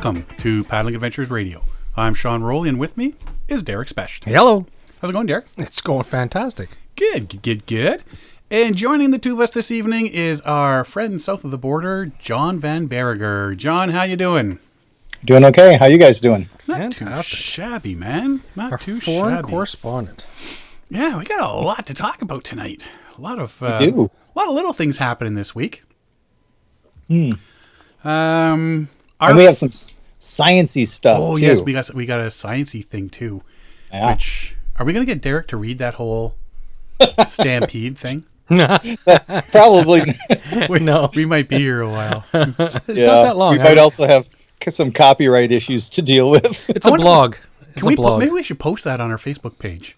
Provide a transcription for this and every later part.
Welcome to Paddling Adventures Radio. I'm Sean Rowley, and with me is Derek Specht. Hello. How's it going, Derek? It's going fantastic. Good, good, good, good. And joining the two of us this evening is our friend south of the border, John Van Berriger. John, how you doing? Doing okay. How you guys doing? Not too shabby, man. Not Our too foreign shabby. correspondent. Yeah, we got a lot to talk about tonight. A lot of uh, do. a lot of little things happening this week. Hmm. Um, our And we have some sciency stuff oh too. yes, we got we got a sciency thing too. Yeah. Which are we gonna get Derek to read that whole stampede thing? Probably. We, No. we might be here a while. It's yeah. not that long. We might also have some copyright issues to deal with. it's I a wonder- blog. It's Can a we po- blog. maybe we should post that on our Facebook page.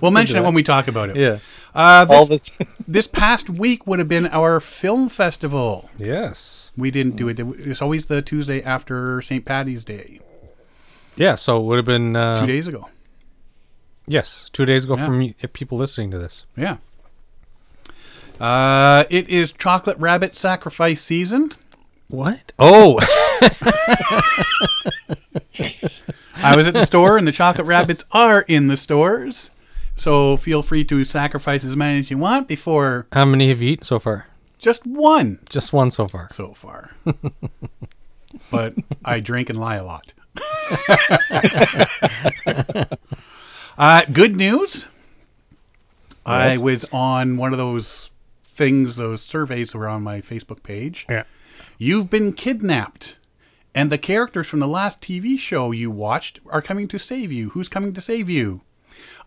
we'll mention it when we talk about it. yeah. Uh, All this, this. this past week would have been our film festival. Yes. We didn't do it. It's always the Tuesday after St. Patty's Day, Yeah. So it would have been two uh, days ago. yes, two days ago Yeah. from people listening to this. Yeah. Uh, it is chocolate rabbit sacrifice season. What? Oh, I was at the store, and the chocolate rabbits are in the stores. So feel free to sacrifice as many as you want before how many have you eaten so far? Just one Just one so far. so far. but I drink and lie a lot. uh, good news. I was on one of those things, those surveys were on my Facebook page. Yeah. You've been kidnapped, and the characters from the last TV show you watched are coming to save you. Who's coming to save you?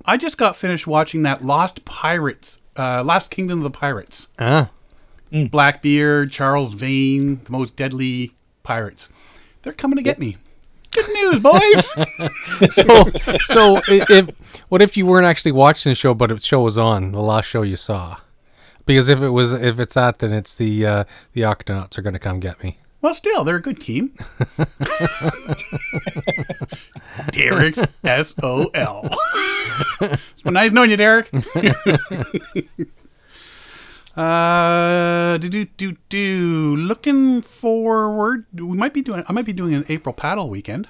I just got finished watching that Lost Pirates, uh, Last Kingdom of the Pirates. Ah. Blackbeard, Charles Vane, the most deadly pirates. They're coming to get me. Good news, boys. So, so if what if you weren't actually watching the show, but the show was on the last show you saw? Because if it was, if it's that, then it's the uh, the Octonauts are going to come get me. well, still, they're a good team. Derek's S O L. It's been nice knowing you, Derek. Uh, do do do do. Looking forward, we might be doing. I might be doing an April paddle weekend.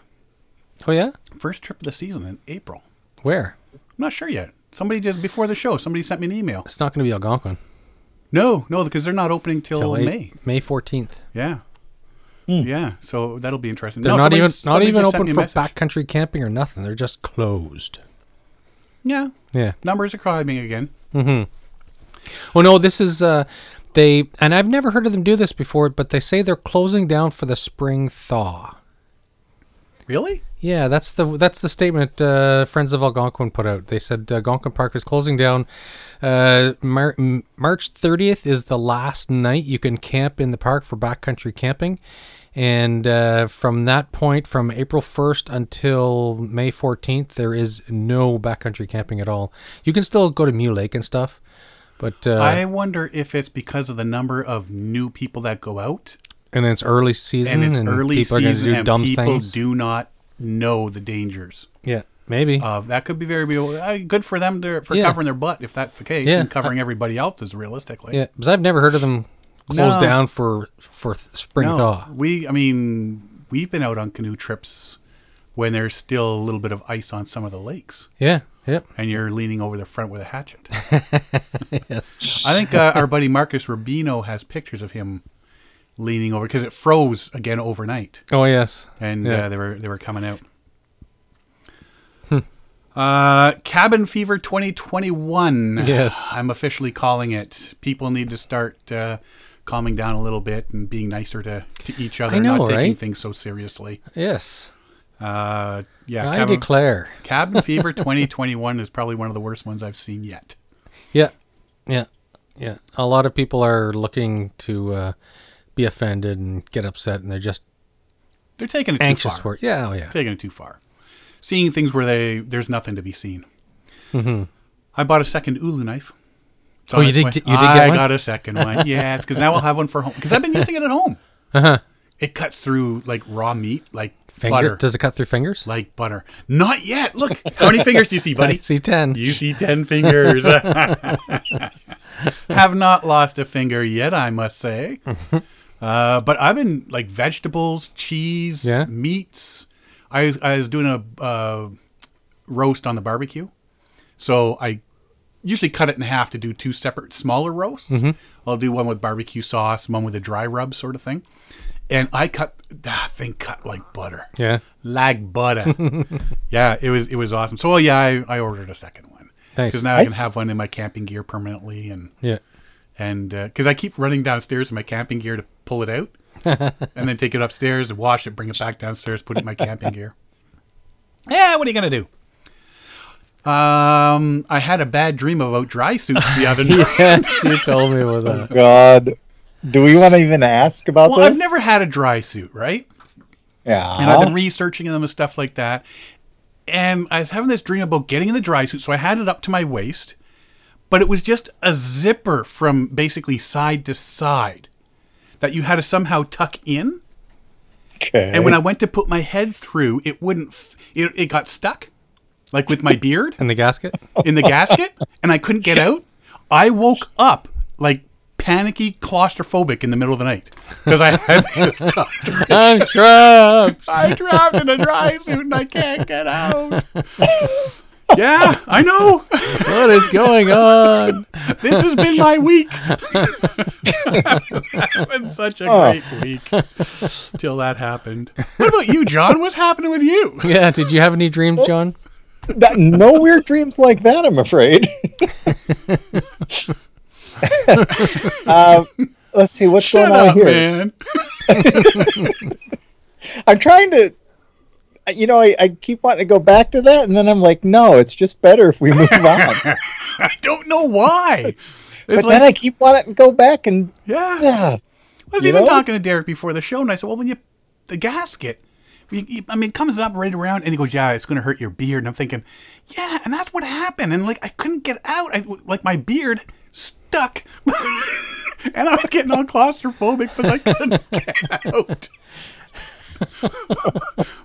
Oh yeah, First trip of the season in April. where? I'm not sure yet. Somebody just before the show, somebody sent me an email. It's not going to be Algonquin No, no, because they're not opening till, till May. May May fourteenth. Yeah. Yeah, so that'll be interesting. They're No, not even not even open for message. backcountry camping or nothing. They're just closed. Yeah, Yeah. numbers are climbing again. Well, no, this is uh, they and I've never heard of them do this before, but they say they're closing down for the spring thaw. Really? Yeah, that's the that's the statement uh, Friends of Algonquin put out. They said uh, Algonquin Park is closing down. Uh, Mar- March 30th is the last night you can camp in the park for backcountry camping, and uh, from that point, from April 1st until May 14th, there is no backcountry camping at all. You can still go to Mule Lake and stuff, but uh, I wonder if it's because of the number of new people that go out and it's early season, and it's early people are season do and dumb people things. do not know the dangers yeah, maybe. of that. Could be very uh, good for them to, for Yeah. covering their butt if that's the case, Yeah, and covering everybody else's realistically. yeah, because I've never heard of them close No. down for for spring No, thaw. we. I mean, we've been out on canoe trips when there's still a little bit of ice on some of the lakes. Yeah, yep. and you're leaning over the front with a hatchet. Yes. I think uh, our buddy Marcus Rubino has pictures of him leaning over because it froze again overnight, Oh yes. and Yeah. uh, they were they were coming out. Uh, Cabin Fever 2021. Yes. I'm officially calling it. People need to start uh, calming down a little bit and being nicer to, to each other, know, not taking right? things so seriously. Yes. Uh, yeah, I Cabin, declare. Cabin Fever 2021 is probably one of the worst ones I've seen yet. Yeah. Yeah. Yeah. A lot of people are looking to uh, be offended and get upset, and they're just They're taking it too anxious far. for it. Yeah. Oh yeah. taking it too far. Seeing things where they there's nothing to be seen. Mm-hmm. I bought a second ulu knife. It's. Oh, you did get- you did I get one? got a second one. yeah, it's because now I'll have one for home. Because I've been using it at home. Uh-huh. It cuts through like raw meat, like Finger? butter, Does it cut through fingers? like butter. Not yet. Look, how many fingers do you see, I buddy? see ten. You see ten fingers. have not lost a finger yet, I must say. Uh, but I've been like vegetables, cheese, Yeah. meats. I I was doing a uh, roast on the barbecue, so I usually cut it in half to do two separate smaller roasts. I'll do one with barbecue sauce, one with a dry rub sort of thing. And I cut that thing cut like butter, Yeah. like butter. yeah, it was it was awesome. So well, yeah, I, I ordered a second one Nice. because now I can have one in my camping gear permanently and Yeah. and because I keep running downstairs in my camping gear to pull it out, and then take it upstairs and wash it, bring it back downstairs, put it in my camping gear. Yeah, what are you gonna do? Um, I had a bad dream about dry suits the other night. yes, you told me about that. God, do we want to even ask about Well, this? I've never had a dry suit, right? Yeah. And I've been researching them and stuff like that. And I was having this dream about getting in the dry suit, so I had it up to my waist, but it was just a zipper from basically side to side that you had to somehow tuck in. okay. And when I went to put my head through, it wouldn't. F- it, it got stuck, like with my beard In the gasket? in the gasket, and I couldn't get out. I woke up like panicky, claustrophobic in the middle of the night because I had this I'm trapped. I'm trapped in a dry suit and I can't get out. Yeah, I know. What is going on? This has been my week. it's been such a Oh. great week till that happened. What about you, John? What's happening with you? Yeah. Did you have any dreams, John? That- no weird dreams like that, I'm afraid. uh, let's see what's Shut going on up, here. man. I'm trying to, you know, I, I keep wanting to go back to that, and then I'm like, no, it's just better if we move on. I don't know why. It's but then I keep wanting to go back and yeah. yeah, I was You even know? talking to Derek before the show, and I said, "Well, when you the gasket, I mean, it comes up right around, and he goes, "Yeah, it's going to hurt your beard." And I'm thinking, "Yeah," and that's what happened. And like, I couldn't get out. I like my beard stuck, and I was getting all claustrophobic because I couldn't get out.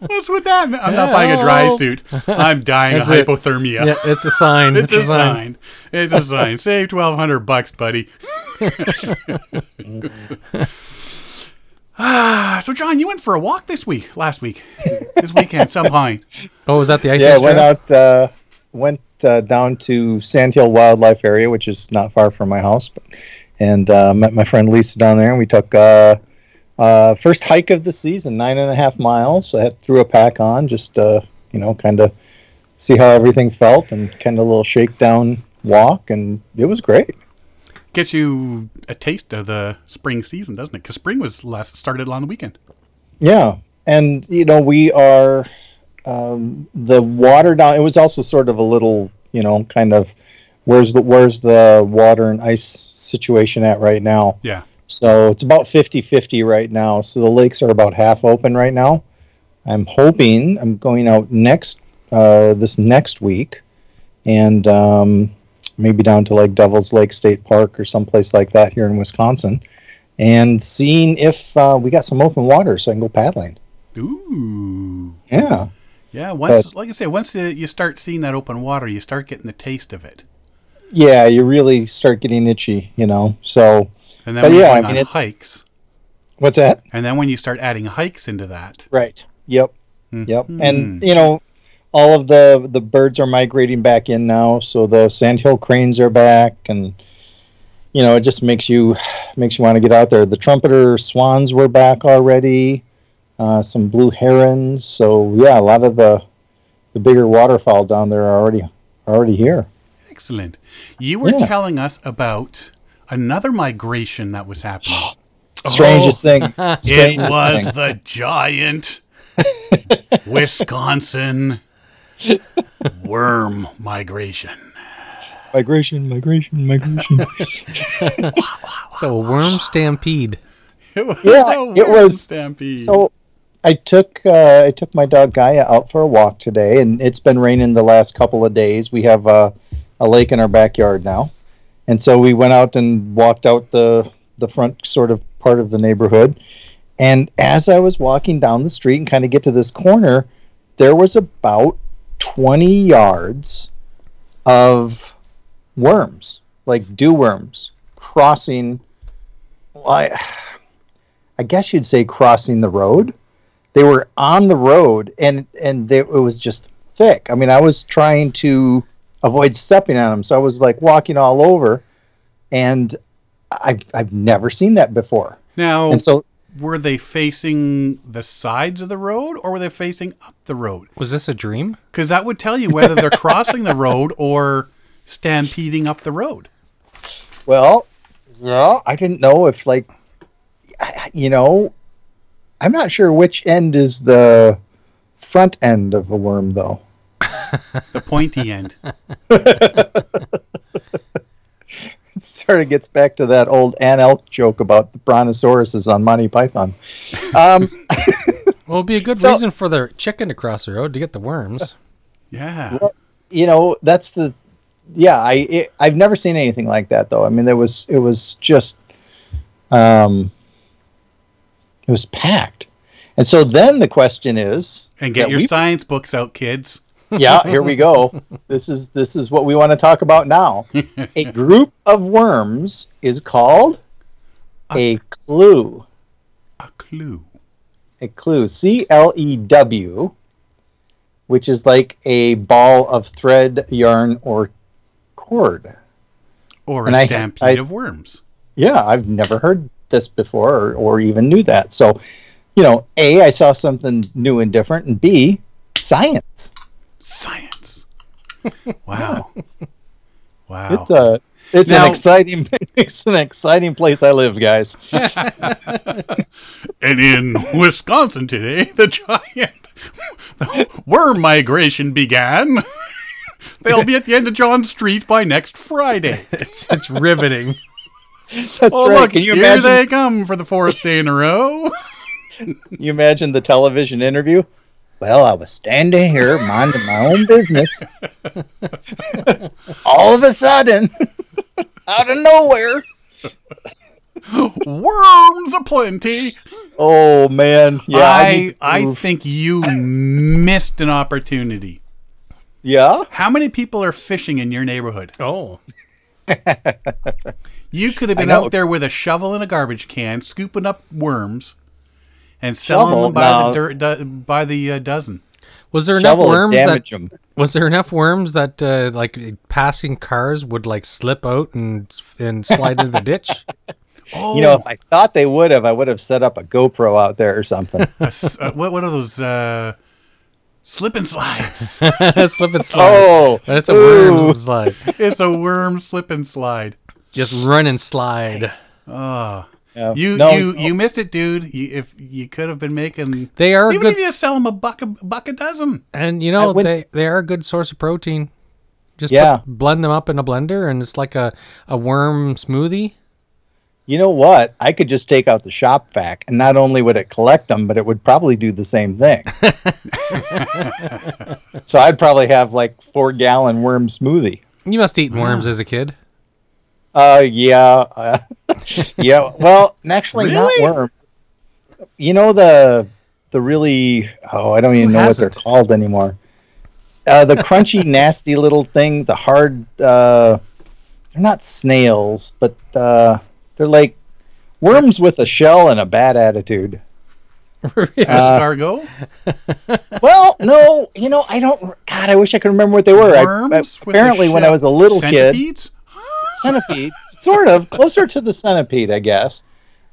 What's with that? man? I'm not buying a dry suit. I'm dying of That's it. hypothermia. Yeah, it's a sign. It's, a sign. It's a sign. Save twelve hundred bucks, buddy. ah, so John, you went for a walk this week, last week, this weekend, some point. Oh, was that the ice yeah. age Went out, uh, went uh, down to Sandhill Wildlife Area, which is not far from my house, but, and uh, met my friend Lisa down there, and we took uh, uh, first hike of the season, nine and a half miles. I had threw a pack on, just uh, you know, kind of see how everything felt, and kind of a little shakedown walk, and it was great. Gets you a taste of the spring season, doesn't it? Because spring was last started on the weekend. Yeah, and you know we are um, the water down. It was also sort of a little, you know, kind of where's the where's the water and ice situation at right now. Yeah. So it's about 50-50 right now. So the lakes are about half open right now. I'm hoping I'm going out next uh, this next week, and um, maybe down to like Devil's Lake State Park or someplace like that here in Wisconsin, and seeing if uh, we got some open water so I can go paddling. Ooh. Yeah. Yeah. Once, like I say, once uh, you start seeing that open water, you start getting the taste of it. Yeah, you really start getting itchy, you know. So And then But when yeah, I mean, it's- hikes, what's that? and then when you start adding hikes into that, Right. Yep. Yep. Mhm. And you know, all of the the birds are migrating back in now, so the sandhill cranes are back, and you know, it just makes you makes you want to get out there. The trumpeter swans were back already. Uh, some blue herons. So yeah, a lot of the the bigger waterfowl down there are already already here. excellent. You were Yeah. telling us about another migration that was happening. Strangest thing. It was thing. the giant Wisconsin worm migration. migration, migration, migration. So worm stampede. It was Yeah, a it was- stampede. So I took uh, I took my dog Gaia out for a walk today, and it's been raining the last couple of days. We have uh, a lake in our backyard now, and so we went out and walked out the the front sort of part of the neighborhood. And as I was walking down the street and kind of get to this corner, there was about twenty yards of worms, like dew worms, crossing. I I guess you'd say crossing the road. They were on the road, and and they, it was just thick. I mean, I was trying to avoid stepping on them, so I was like walking all over, and I've I've never seen that before. Now, And so were they facing the sides of the road or were they facing up the road? Was this a dream? Because that would tell you whether they're crossing the road or stampeding up the road. Well, yeah, I didn't know if like, you know, I'm not sure which end is the front end of a worm though. The pointy end. It sort of gets back to that old Anne Elk joke about the brontosauruses on Monty Python. Um, Well, it'd be a good So- reason for the chicken to cross the road to get the worms. Yeah. you know, that's the yeah. I it, I've never seen anything like that though. I mean, there was it was just um, it was packed, and so then the question is, And get your we- science books out, kids. yeah, here we go. This is this is what we want to talk about now. A group of worms is called a clue. A clue. A clue. C L E W, which is like a ball of thread, yarn, or cord. Or And a I- stampede I- of worms. Yeah, I've never heard this before or, or even knew that. So, you know, A, I saw something new and different, and B, science. Science. Wow. Wow. It's a it's Now- an exciting it's an exciting place I live, guys. And in Wisconsin today, the giant worm migration began. They'll be at the end of John Street by next Friday. It's it's riveting. That's Oh, right. look, Can you here imagine they come for the fourth day in a row. you imagine the television interview? Well, I was standing here minding my own business. All of a sudden, out of nowhere. Worms aplenty. Oh man. Yeah. I, need to I think you missed an opportunity. Yeah. How many people are fishing in your neighborhood? Oh, You could have been out there with a shovel and a garbage can, scooping up worms, and selling Shovel? them by No. the dirt, do, by the uh, dozen. was there enough Shovel would worms that them. was there enough worms that uh, like passing cars would like slip out and and slide into the ditch? Oh, You know, if I thought they would have, I would have set up a GoPro out there or something. a s- uh, what, what are those uh, slip and slides? slip and slide. oh, And it's a ooh. worm slide. it's a worm slip and slide. Just run and slide. Oh, Yeah. you No, you no. you missed it, dude. You, if you could have been making, They are even good, if you sell them a buck a buck a dozen. and you know went- they they are a good source of protein. Just Yeah. put, blend them up in a blender, and it's like a a worm smoothie. You know what? I could just take out the shop vac, and not only would it collect them, but it would probably do the same thing. so I'd probably have like four gallon worm smoothie. You must eat worms as a kid. Uh, yeah, uh, yeah. Well, actually, Really? not worm. You know the the really oh, I don't even Who know what they're called anymore. Uh, the crunchy, nasty little thing. The hard. Uh, they're not snails, but uh, they're like worms with a shell and a bad attitude. Uh, Escargot, Well, no, you know, I don't. God, I wish I could remember what they were. I- I- worms. with apparently, when I was a little kid, Centipedes? centipede, sort of closer to the centipede, I guess.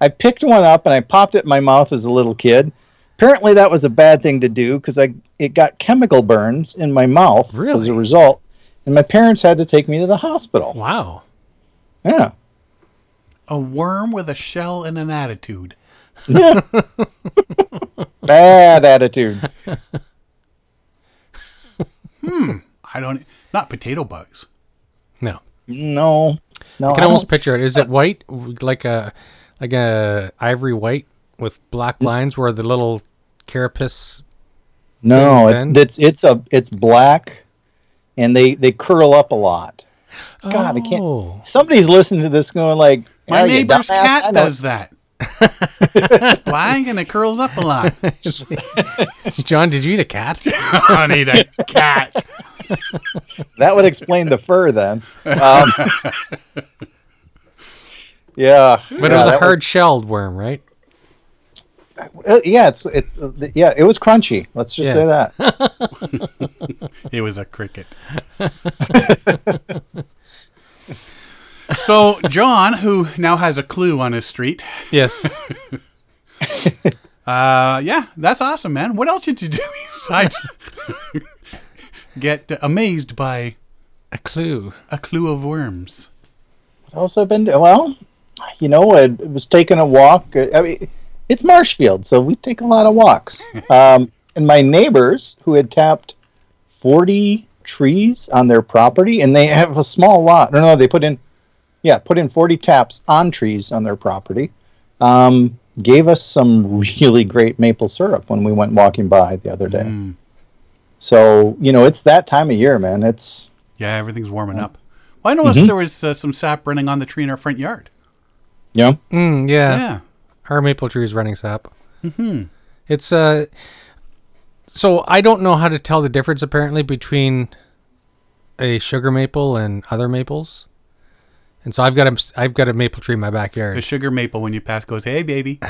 I picked one up and I popped it in my mouth as a little kid. Apparently, that was a bad thing to do because I it got chemical burns in my mouth as a result, and my parents had to take me to the hospital. Wow. Yeah, A worm with a shell and an attitude. yeah, bad attitude. Hmm. I don't. Not potato bugs. No. No, no, I can I almost don't- picture it. Is it white, like a like a ivory white with black lines where the little carapace? no. It, it's it's a it's black, and they they curl up a lot. God, I can't. Oh. Somebody's listening to this going like, My "Yeah, neighbor's cat know." does that. it's black and it curls up a lot. John, did you eat a cat? I need a cat. That would explain the fur then. Um, yeah, But it was a hard shelled worm, right? Uh, yeah, it's it's uh, yeah, it was crunchy. Let's just Yeah. say that. It was a cricket. So John, who now has a clue on his street, Yes. uh, yeah, that's awesome, man. What else did you do besides get amazed by a clue. a clue of worms? What else I've been doing? Well, you know, I was taking a walk. uh, I mean, it's Marshfield, so we take a lot of walks. um, and my neighbors who had tapped forty trees on their property, and they have a small lot. No, no, they put in, yeah, put in forty taps on trees on their property. Um, gave us some really great maple syrup when we went walking by the other day. Mm. So you know, it's that time of year, man. It's Yeah, everything's warming up. Well, I noticed there was uh, some sap running on the tree in our front yard. you know, Mm, yeah. Yeah. Our maple tree is running sap. Mm-hmm. It's uh. So I don't know how to tell the difference apparently between a sugar maple and other maples, and so I've got a I've got a maple tree in my backyard. The sugar maple, when you pass, goes, "Hey, baby."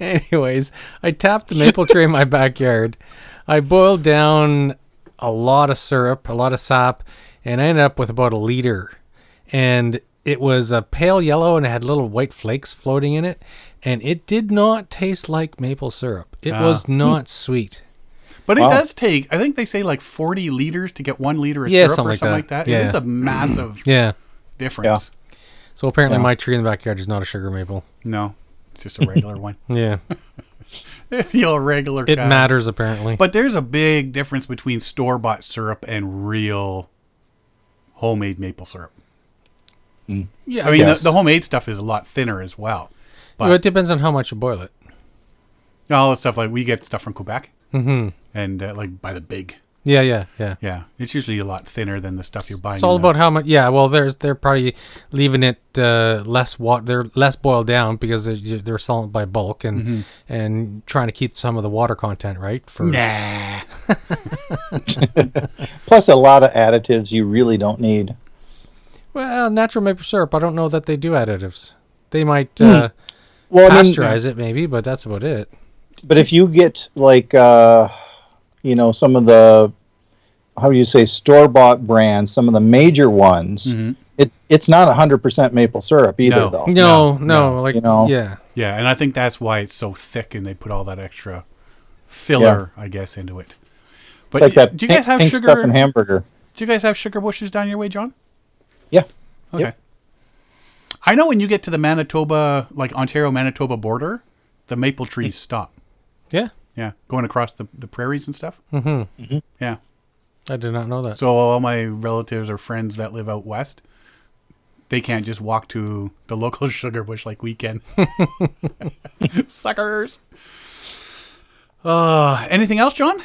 Anyways, I tapped the maple tree in my backyard. I boiled down a lot of syrup, a lot of sap, and I ended up with about a liter. And it was a pale yellow and it had little white flakes floating in it. And it did not taste like maple syrup. It Ah. was not sweet. But it Wow. does take, I think they say like 40 liters to get one liter of Yeah, syrup something or like something that. like that. Yeah. It is a mm. massive Yeah. difference. So apparently Yeah. my tree in the backyard is not a sugar maple. No, it's just a regular one. Yeah. the old regular It kind. matters apparently. But there's a big difference between store bought syrup and real homemade maple syrup. Mm. yeah, I mean, guess. the, the homemade stuff is a lot thinner as well. Well, it depends on how much you boil it. All the stuff like we get stuff from Quebec Mm-hmm. and uh, like by the big. Yeah, yeah, yeah. Yeah, it's usually a lot thinner than the stuff you're buying. It's all in the- about how much. Yeah, well, there's they're probably leaving it uh, less water. They're less boiled down because they're, they're selling it by bulk and Mm-hmm. and trying to keep some of the water content right. For Nah. plus a lot of additives you really don't need. well, natural maple syrup. I don't know that they do additives. They might uh, Well, I mean, pasteurize it maybe, but that's about it. But if you get like uh you know some of the how do you say store bought brands some of the major ones Mhm. it it's not 100% maple syrup either No. though No, no, no, like you know. yeah, Yeah, and I think that's why it's so thick, and they put all that extra filler, I guess, into it. But it's like that do you pink, guys have pink sugar? stuff in hamburger do you guys have sugar bushes down your way, John? yeah Okay. Yep. I know when you get to the Manitoba, like Ontario Manitoba border, the maple trees stop. Yeah. Yeah, going across the, the prairies and stuff. Mm-hmm. Yeah. I did not know that. So all my relatives or friends that live out west, they can't just walk to the local sugar bush like we can. Suckers. Uh, anything else, John?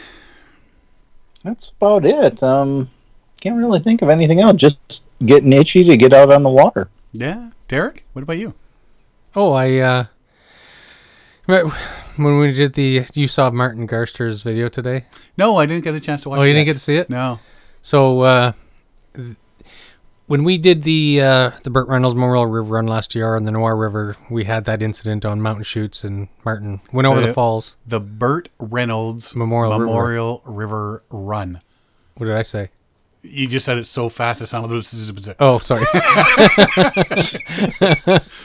that's about it um can't really think of anything else just getting itchy to get out on the water Yeah. Derek, what about you? Oh, I uh right, when we did the you saw Martin Garster's video today. No, I didn't get a chance to watch. Oh, it you didn't yet. get to see it? No. So uh th- when we did the uh the Burt Reynolds Memorial River Run last year on the Noir River, we had that incident on Mountain Chutes, and Martin went over the, falls. The Burt Reynolds Memorial River. Memorial River Run. What did I say? You just said it so fast it sounded. Like, Oh, sorry.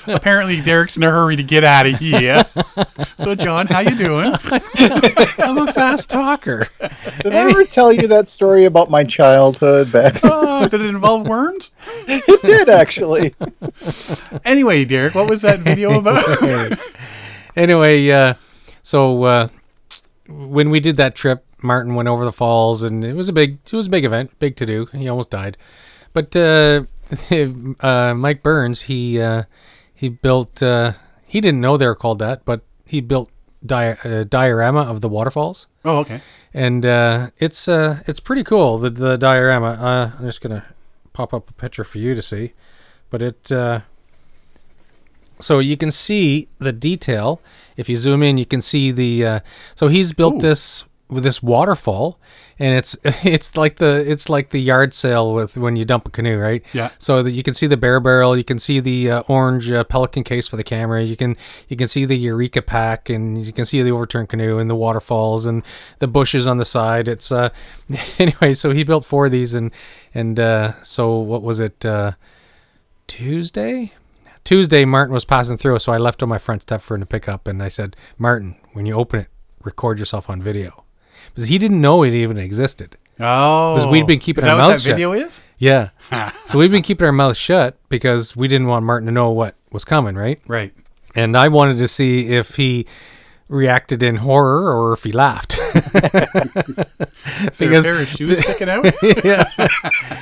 Apparently, Derek's in a hurry to get out of here. so, John, how you doing? I'm a fast talker. did i ever tell you that story about my childhood back Oh, did it involve worms? it did actually Anyway, Derek, what was that video about? anyway, uh, so uh, when we did that trip, Martin went over the falls, and it was a big, it was a big event, big to do. He almost died, but uh, uh, Mike Burns, he uh, he built. Uh, he didn't know they were called that, but he built di- a diorama of the waterfalls, oh, okay. and uh, it's uh, it's pretty cool. The the diorama. Uh, I'm just gonna pop up a picture for you to see, but it. Uh, so you can see the detail. If you zoom in, you can see the. Uh, so he's built Ooh. this with this waterfall, and it's it's like the it's like the yard sale with when you dump a canoe, right? Yeah. So that you can see the bear barrel, you can see the uh, orange uh, pelican case for the camera, you can you can see the Eureka pack, and you can see the overturned canoe and the waterfalls and the bushes on the side. It's uh anyway. So he built four of these, and and uh, so what was it? Uh, Tuesday. Tuesday, Martin was passing through, so I left on my front step for him to pick up, and I said, Martin, when you open it, record yourself on video, because he didn't know it even existed. Oh, Because we'd been keeping is that our what mouths that shut. video is? Yeah. so we've been keeping our mouths shut because we didn't want Martin to know what was coming, right? Right. And I wanted to see if he reacted in horror or if he laughed. Because- a pair of shoes sticking out? yeah,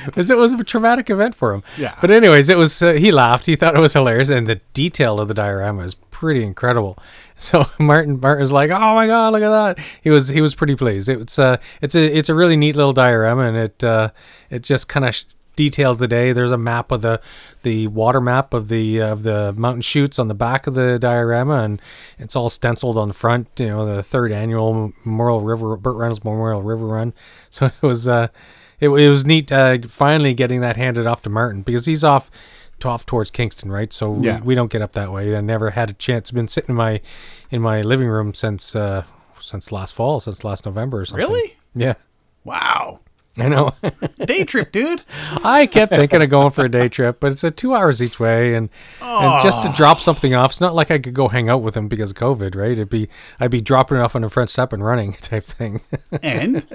because it was a traumatic event for him. Yeah. But anyways, it was uh, he laughed. He thought it was hilarious, and the detail of the diorama is pretty incredible. So Martin Martin was like, "Oh my god, look at that!" He was he was pretty pleased. It's uh it's a it's a really neat little diorama, and it uh it just kind of sh- details the day. There's a map of the the water map of the of the mountain chutes on the back of the diorama, and it's all stenciled on the front. You know, the third annual Memorial River Burt Reynolds Memorial River Run. So it was uh it, it was neat uh, finally getting that handed off to Martin because he's off off towards Kingston, right? So we- Yeah. we, don't get up that way. I never had a chance. Been sitting in my in my living room since uh since last fall, since last November or something. Really? Yeah. Wow. I know. Day trip, dude. I kept thinking of going for a day trip, but it's a two hours each way, and, and just to drop something off. It's not like I could go hang out with him because of COVID, right? It'd be I'd be dropping it off on the front step and running type thing. And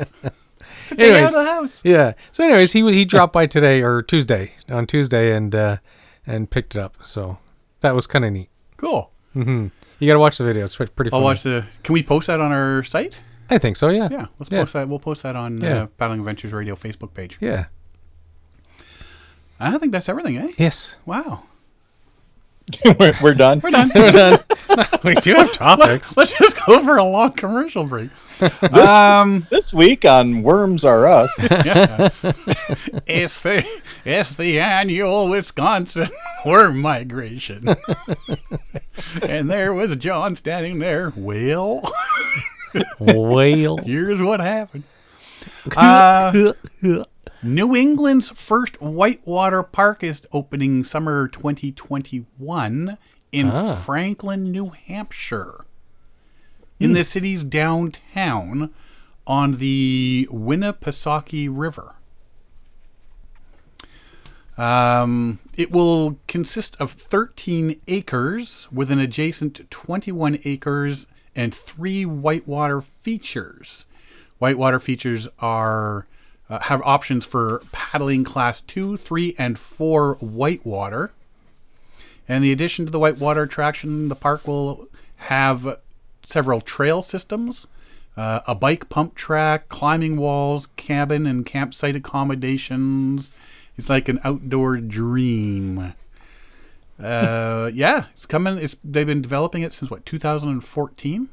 it's a day out Anyways. of the house. yeah. So, anyways, he he dropped by today or Tuesday on Tuesday and uh, and picked it up. So that was kind of neat. Cool. Mm-hmm. You got to watch the video. It's pretty. I'll watch the. Can we post that on our site? I think so. Yeah. Yeah, let's Yeah. post that. We'll post that on Yeah. uh, Paddling Adventures Radio Facebook page. Yeah. I think that's everything, eh? Yes. Wow. we're, done. we're done. We're done. we do have topics. Let's just go for a long commercial break. um, This week on Worms Are Us. yeah. it's the it's the annual Wisconsin worm migration, and there was John standing there. Well, Whale. here's what happened. Uh, New England's first whitewater park is opening summer 2021 in Ah. Franklin, New Hampshire. In the city's downtown on the Winnipesaukee River. Um, it will consist of 13 acres with an adjacent 21 acres and three whitewater features. Whitewater features are uh, have options for paddling class 2, 3 and 4 whitewater. And the addition to the whitewater attraction, the park will have several trail systems, uh, a bike pump track, climbing walls, cabin and campsite accommodations. It's like an outdoor dream. Uh, yeah, it's coming. It's they've been developing it since what 2014.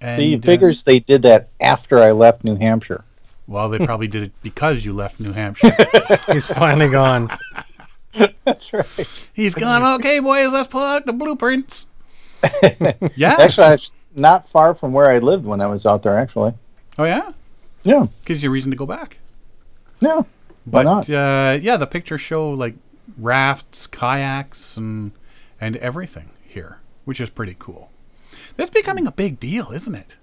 And, See, uh, figures they did that after I left New Hampshire. Well, they probably did it because you left New Hampshire. He's finally gone. That's right. He's gone. Okay, boys, let's pull out the blueprints. yeah. Actually, it's not far from where I lived when I was out there. Actually, Oh yeah. yeah, Gives you a reason to go back. yeah. Why But not? uh, yeah, the pictures show like rafts, kayaks, and and everything here, which is pretty cool. That's becoming a big deal, isn't it?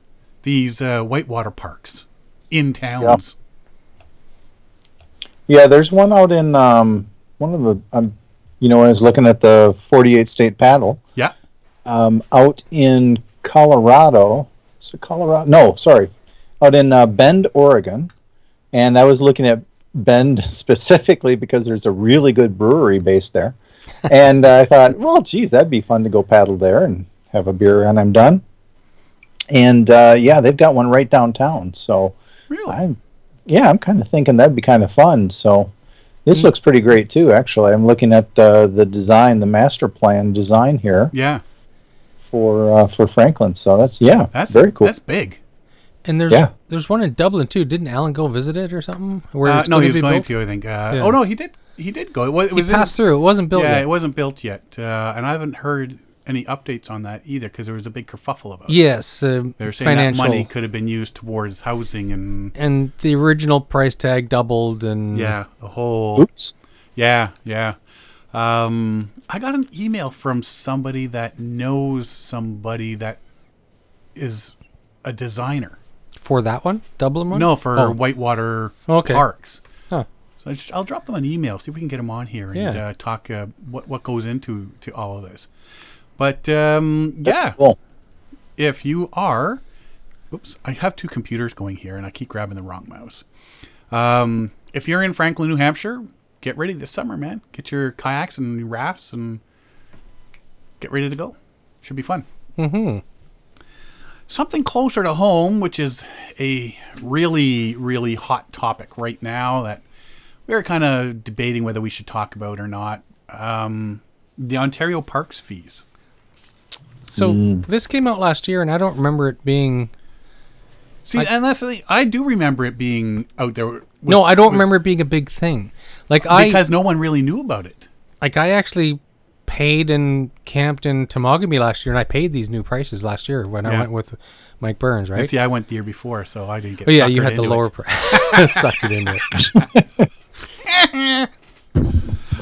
These uh, whitewater parks in towns. Yeah, there's one out in um, one of the. Um, you know, I was looking at the 48 state paddle Yeah. um, out in Colorado. Is it Colorado? No, sorry, out in uh, Bend, Oregon, and I was looking at Bend specifically because there's a really good brewery based there, and uh, I thought, well, geez, that'd be fun to go paddle there and have a beer and I'm done. And uh, yeah, they've got one right downtown, so. Really? I'm, yeah, I'm kind of thinking that'd be kind of fun. So this looks pretty great too. Actually, I'm looking at uh, the design, the master plan design here yeah. for uh, for Franklin. So that's yeah, That's very cool. That's big. And there's Yeah. there's one in Dublin too. Didn't Alan go visit it or something? Where Uh, it's no, he was going built? to. I think. Uh, Yeah. Oh no, he did. He did go. It was, it He was in- passed through. It wasn't built yeah, yet. it wasn't built yet, uh, and I haven't heard any updates on that either because there was a big kerfuffle about it. Yes, uh, They're saying financial that money could have been used towards housing and and the original price tag doubled and yeah, the whole Oops. yeah, yeah. Um, I got an email from somebody that knows somebody that is a designer. for that one Dublin one. No, for Oh. Whitewater Okay. Parks. Huh. So I just, I'll drop them an email, see if we can get them on here and Yeah. uh, talk uh, what what goes into to all of this. But um, yeah, Cool. if you are, oops, I have two computers going here, and I keep grabbing the wrong mouse. Um, if you're in Franklin, New Hampshire, get ready this summer, man. Get your kayaks and your rafts and get ready to go. Should be fun. Mm-hmm. Something closer to home, which is a really, really hot topic right now that we're kind of debating whether we should talk about or not. Um, the Ontario Parks fees. So this came out last year, and I don't remember it being. See, and that's the I do remember it being out there. with- no, I don't with- remember it being a big thing. Like I, because no one really knew about it. like I actually paid and camped in Temagami last year, and I paid these new prices last year when I went with Mike Burns, right? See, I went the year before, so I didn't get. oh yeah, you had the lower price. Suckered into it.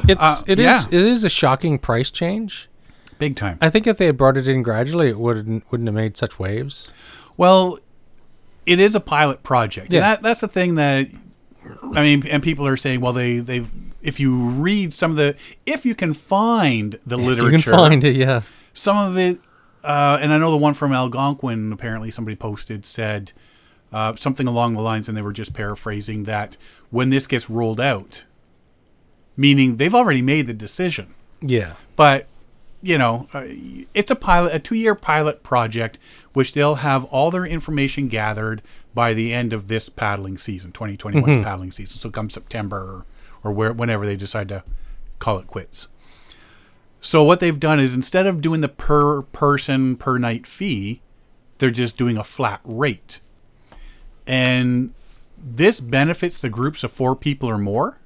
It's Uh, it is yeah. it is a shocking price change. Big time. I think if they had brought it in gradually, it wouldn't wouldn't have made such waves. Well, it is a pilot project. Yeah. And that, that's the thing that I mean, and people are saying, well, they they've if you read some of the if you can find the literature, You can find it, yeah. some of it, uh, and I know the one from Algonquin. Apparently, somebody posted said uh, something along the lines, and they were just paraphrasing that when this gets rolled out, meaning they've already made the decision Yeah. but you know uh, it's a pilot a two-year pilot project which they'll have all their information gathered by the end of this paddling season 2021's paddling season. So come september or, or where, whenever they decide to call it quits. So what they've done is instead of doing the per person per night fee they're just doing a flat rate. And this benefits the groups of four people or more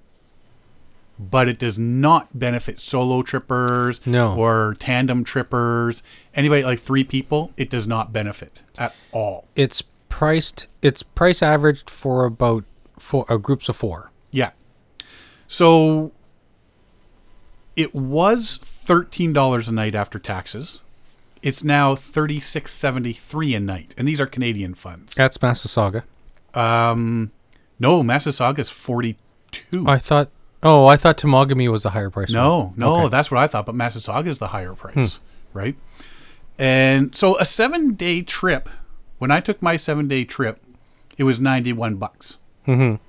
but it does not benefit solo trippers No. or tandem trippers. Anybody like three people, it does not benefit at all. It's priced it's price averaged for about for uh, groups of four. Yeah. So it was thirteen dollars a night after taxes. It's now thirty six seventy three a night, and these are Canadian funds. That's Massasauga. Um, no, Massasauga is forty two. I thought oh, I thought Temagami was the higher price. No, one. no, Okay. Hmm. that's what I thought. But Massasauga is the higher price, right? And so a seven day trip. When I took my seven day trip, it was ninety one bucks. Mhm.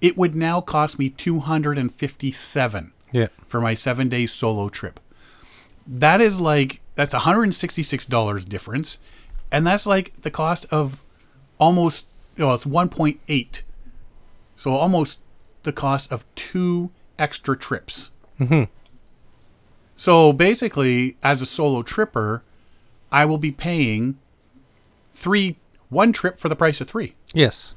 It would now cost me two hundred and fifty seven Yeah. for my seven day solo trip. That is like that's one hundred and sixty six dollars difference, and that's like the cost of almost. Oh, it's one point eight. So almost the cost of two extra trips. Mm-hmm. So basically, as a solo tripper, I will be paying three one trip for the price of three. Yes.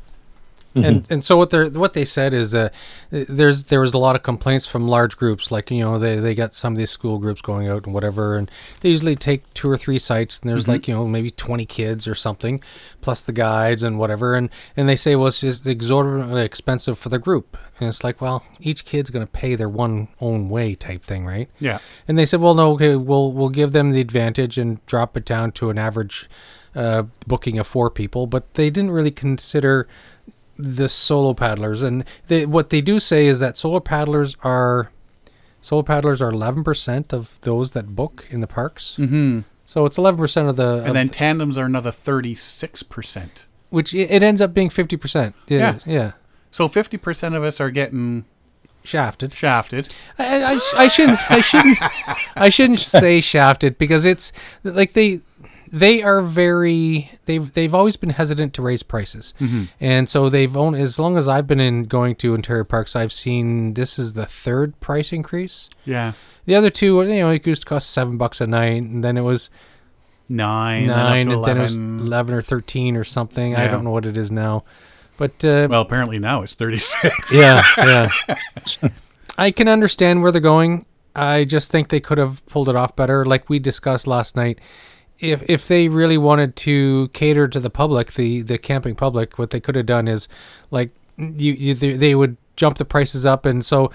And and so what they what they said is uh, there's there was a lot of complaints from large groups like you know they, they got some of these school groups going out and whatever and they usually take two or three sites and there's like you know maybe 20 kids or something plus the guides and whatever and and they say well it's just exorbitantly expensive for the group and it's like well each kid's going to pay their one own way type thing right Yeah. and they said, "Well, no, okay, we'll we'll give them the advantage and drop it down to an average uh, booking of four people." But they didn't really consider the solo paddlers, and they, what they do say is that solo paddlers are solo paddlers are eleven percent of those that book in the parks. Mm-hmm. So it's eleven percent of the, And of- then tandems are another thirty six percent. which it, it ends up being fifty percent. Yeah. yeah, So fifty percent of us are getting shafted. shafted. I, I, I shouldn't I shouldn't I shouldn't say shafted because it's like they they are very they've they've always been hesitant to raise prices and so they've only as long as I've been in going to Ontario parks I've seen this is the third price increase Yeah. the other two you know it used to cost seven bucks a night and then it was Nine, nine then and then it was 11. 11 or 13 or something I don't know what it is now but uh, Well, apparently now it's 36. yeah, yeah. I can understand where they're going. I just think they could have pulled it off better, like we discussed last night. If if they really wanted to cater to the public, the the camping public, what they could have done is, like, you, you they they would jump the prices up, and so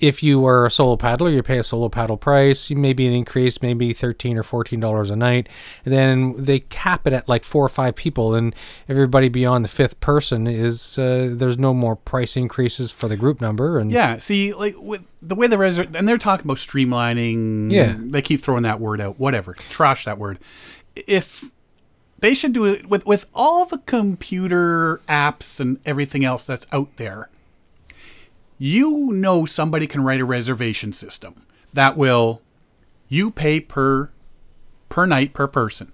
if you are a solo paddler, you pay a solo paddle price, maybe an increase, maybe thirteen or fourteen dollars a night, and then they cap it at like four or five people, and everybody beyond the fifth person is uh, there's no more price increases for the group number, and Yeah, see, like with the way the reser- and they're talking about streamlining. Yeah. they keep throwing that word out. Whatever, trash that word. If they should do it with with all the computer apps and everything else that's out there, you know somebody can write a reservation system that will you pay per per night per person,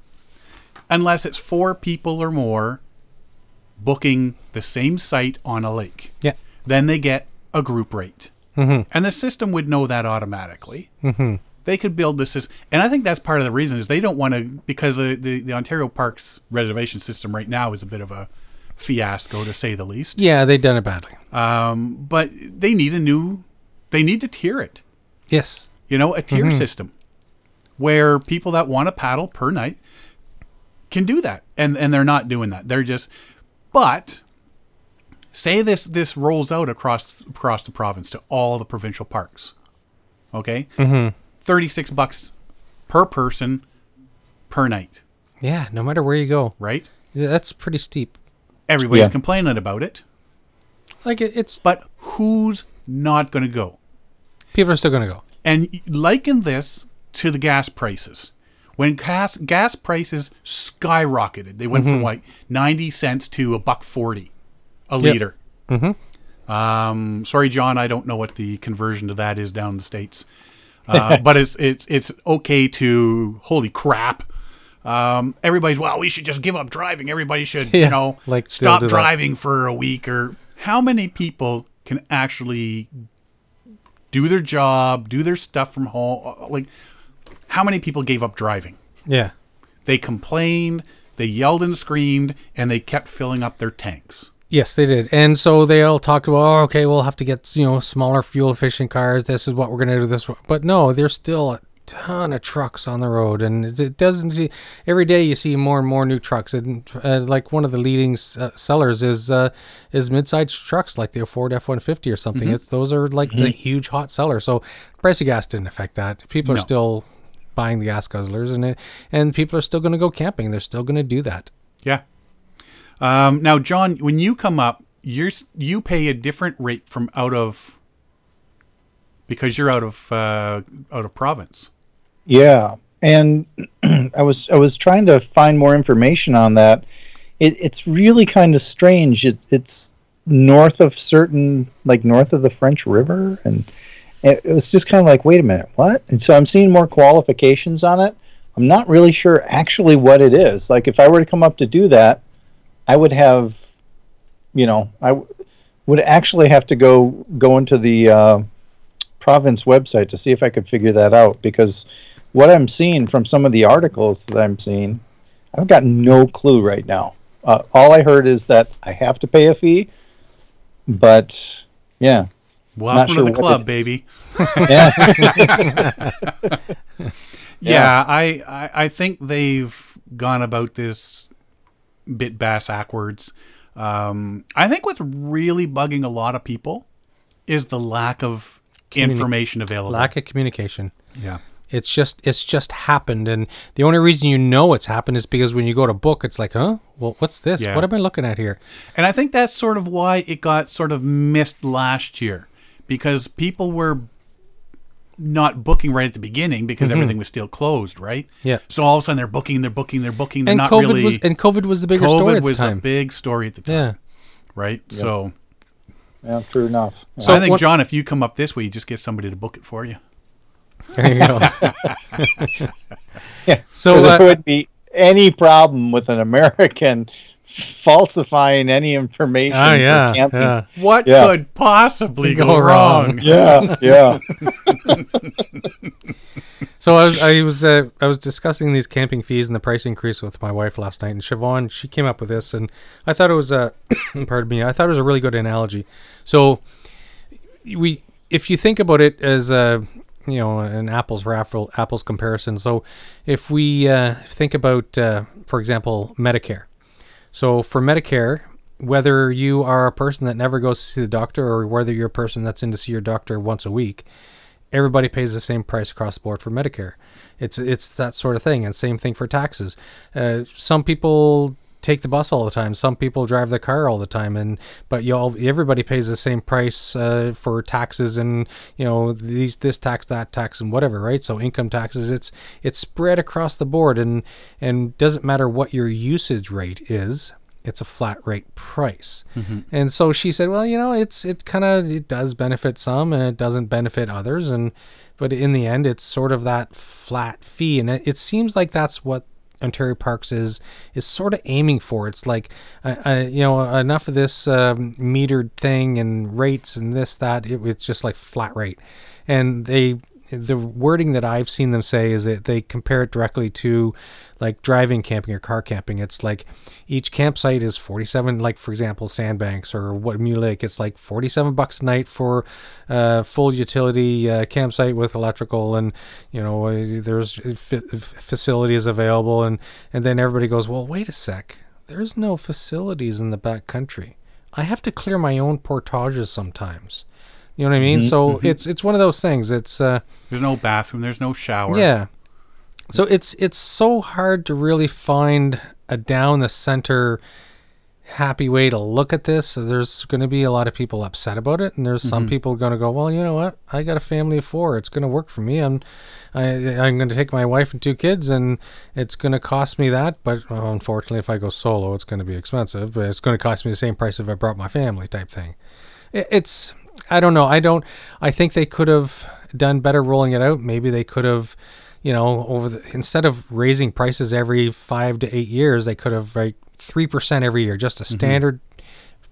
unless it's four people or more booking the same site on a lake yeah, then they get a group rate. Mm-hmm. And the system would know that automatically. Mm-hmm. They could build this system. And I think that's part of the reason is they don't want to, because the, the, the Ontario Parks reservation system right now is a bit of a fiasco, to say the least. yeah, they've done it badly. Um, but they need a new, they need to tier it. Yes, You know, a tier system where people that want to paddle per night can do that. And, and they're not doing that. They're just, but say this this rolls out across across the province to all the provincial parks. Okay, mm-hmm. thirty six bucks per person per night. yeah. No matter where you go, Right? yeah, that's pretty steep. Everybody's Yeah. complaining about it, Like it, it's but who's not going to go? people are still gonna go. And liken this to the gas prices. When gas gas prices skyrocketed, they went from like ninety cents to a buck forty a liter. Mm-hmm. Um, sorry, John, I don't know what the conversion to that is down in the states, uh, but it's it's it's okay to holy crap. Um, everybody's well, we should just give up driving. Everybody should, Yeah, you know, like, stop that. driving for a week. Or how many people can actually do their job, do their stuff from home? Like, how many people gave up driving? Yeah, They complained, they yelled and screamed, and they kept filling up their tanks. Yes, they did. And so they all talked about, oh, okay, we'll have to get, you know, smaller fuel efficient cars. This is what we're going to do this. But no, they're still ton of trucks on the road. And it- doesn't see, every day you see more and more new trucks. And uh, like one of the leading uh, sellers is, uh, is mid-sized trucks like the Ford F-150 or something. It's, those are like the huge hot seller. So price of gas didn't affect that. People are No. still buying the gas guzzlers and it, and people are still going to go camping. They're still going to do that. Yeah. Um, now, John, when you come up, you're you pay a different rate from out of because you're out of uh, out of province. Yeah, and I was I was trying to find more information on that. It, it's really kind of strange. It, it's north of certain, like north of the French River, and it, it was just kind of like, wait a minute, what? And so I'm seeing more qualifications on it. I'm not really sure actually what it is. Like if I were to come up to do that, I would have, you know, I w- would actually have to go go into the uh, province website to see if I could figure that out because what I'm seeing from some of the articles that I'm seeing, I've got no clue right now. Uh, all I heard is that I have to pay a fee, but yeah, Welcome sure to the club, baby. yeah, Yeah, I, I I think they've gone about this bit bass backwards. Um, I think what's really bugging a lot of people is the lack of information available. Lack of communication. yeah. It's just it's just happened, and the only reason you know it's happened is because when you go to book, it's like, huh? Well, what's this? Yeah. What am I looking at here? And I think that's sort of why it got sort of missed last year because people were not booking right at the beginning because everything was still closed, right? Mm-hmm. Yeah. So all of a sudden they're booking, they're booking, they're booking. They're And not COVID really. was and COVID was the bigger story COVID at was the a time. big story at the time, yeah. right? So, yeah, true enough. so I think what- John, if you come up this way, you just get somebody to book it for you. There you go. Yeah. So, there uh, would be any problem with an American falsifying any information. oh for yeah, camping. yeah. What Yeah. could possibly Go go, wrong. wrong? Yeah, yeah. So I was I was uh, I was discussing these camping fees and the price increase with my wife last night, and Siobhan she came up with this, and I thought it was a pardon me, I thought it was a really good analogy. So we if you think about it as a you know an apples for apple, apples comparison. So if we uh, think about, uh, for example, Medicare. So for Medicare, whether you are a person that never goes to see the doctor or whether you're a person that's in to see your doctor once a week, everybody pays the same price across the board for Medicare. It's it's that sort of thing, and same thing for taxes. Uh, some people take the bus all the time. Some people drive the car all the time, and but you all everybody pays the same price uh, for taxes and you know these this tax that tax and whatever, right? So income taxes, it's it's spread across the board, and and doesn't matter what your usage rate is it's a flat rate price. And so she said, well, you know, it's it kind of it does benefit some and it doesn't benefit others and but in the end it's sort of that flat fee and it, it seems like that's what Ontario Parks is is sort of aiming for. It's like, uh, uh, you know, enough of this um, metered thing and rates and this that. It, it's just like flat rate, and they the wording that I've seen them say is that they compare it directly to like driving camping or car camping. It's like each campsite is 47, like for example, Sandbanks or what Mew Lake, it's like 47 bucks a night for uh, full utility uh, campsite with electrical and, you know, uh, there's f- facilities available. And, and then everybody goes, well, wait a sec. There's no facilities in the back country. I have to clear my own portages sometimes. You know what I mean? Mm-hmm, so mm-hmm. it's it's one of those things. It's uh, There's no bathroom. There's no shower. yeah. So it's it's so hard to really find a down the center happy way to look at this. So there's going to be a lot of people upset about it, and there's some mm-hmm. people going to go, "Well, you know what? I got a family of four. It's going to work for me. I'm I, I'm going to take my wife and two kids, and it's going to cost me that. But well, unfortunately, if I go solo, it's going to be expensive. But it's going to cost me the same price if I brought my family, type thing. It, it's I don't know. I don't. I think they could have done better rolling it out. Maybe they could have, you know, over the instead of raising prices every five to eight years, they could have like three percent every year, just a standard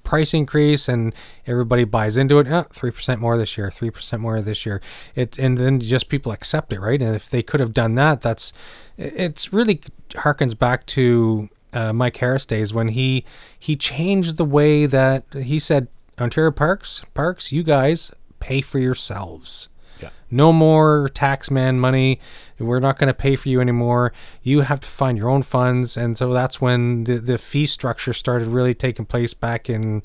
price increase, and everybody buys into it. Three percent more this year, three percent more this year. It and then just people accept it, right? And if they could have done that, that's it's really harkens back to uh, Mike Harris days when he he changed the way that he said Ontario Parks Parks, you guys pay for yourselves. Yeah. No more taxman money. We're not going to pay for you anymore. You have to find your own funds, and so that's when the the fee structure started really taking place back in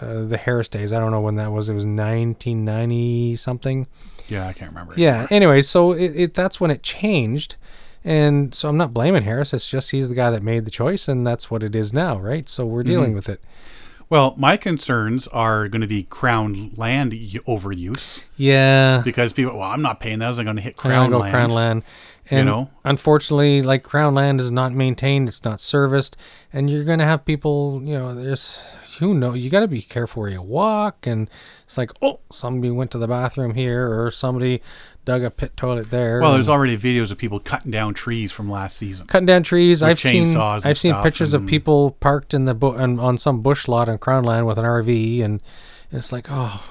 uh, the Harris days. I don't know when that was. It was 1990 something. Yeah, I can't remember. Yeah. Anyway, so it, it that's when it changed, and so I'm not blaming Harris. It's just he's the guy that made the choice, and that's what it is now, right? So we're dealing with it. Well, my concerns are going to be crown land y- overuse Yeah. because people. Well, I'm not paying that. I'm going to hit Crown go land. crown land. And know? unfortunately, like crown land is not maintained, it's not serviced, and you're gonna have people, you know, there's who know you gotta be careful where you walk and it's like, oh, somebody went to the bathroom here or somebody dug a pit toilet there. Well, there's already videos of people cutting down trees from last season. cutting down trees. I've seen and I've seen pictures of people parked in the bu- on, on some bush lot in Crownland with an RV and it's like, oh,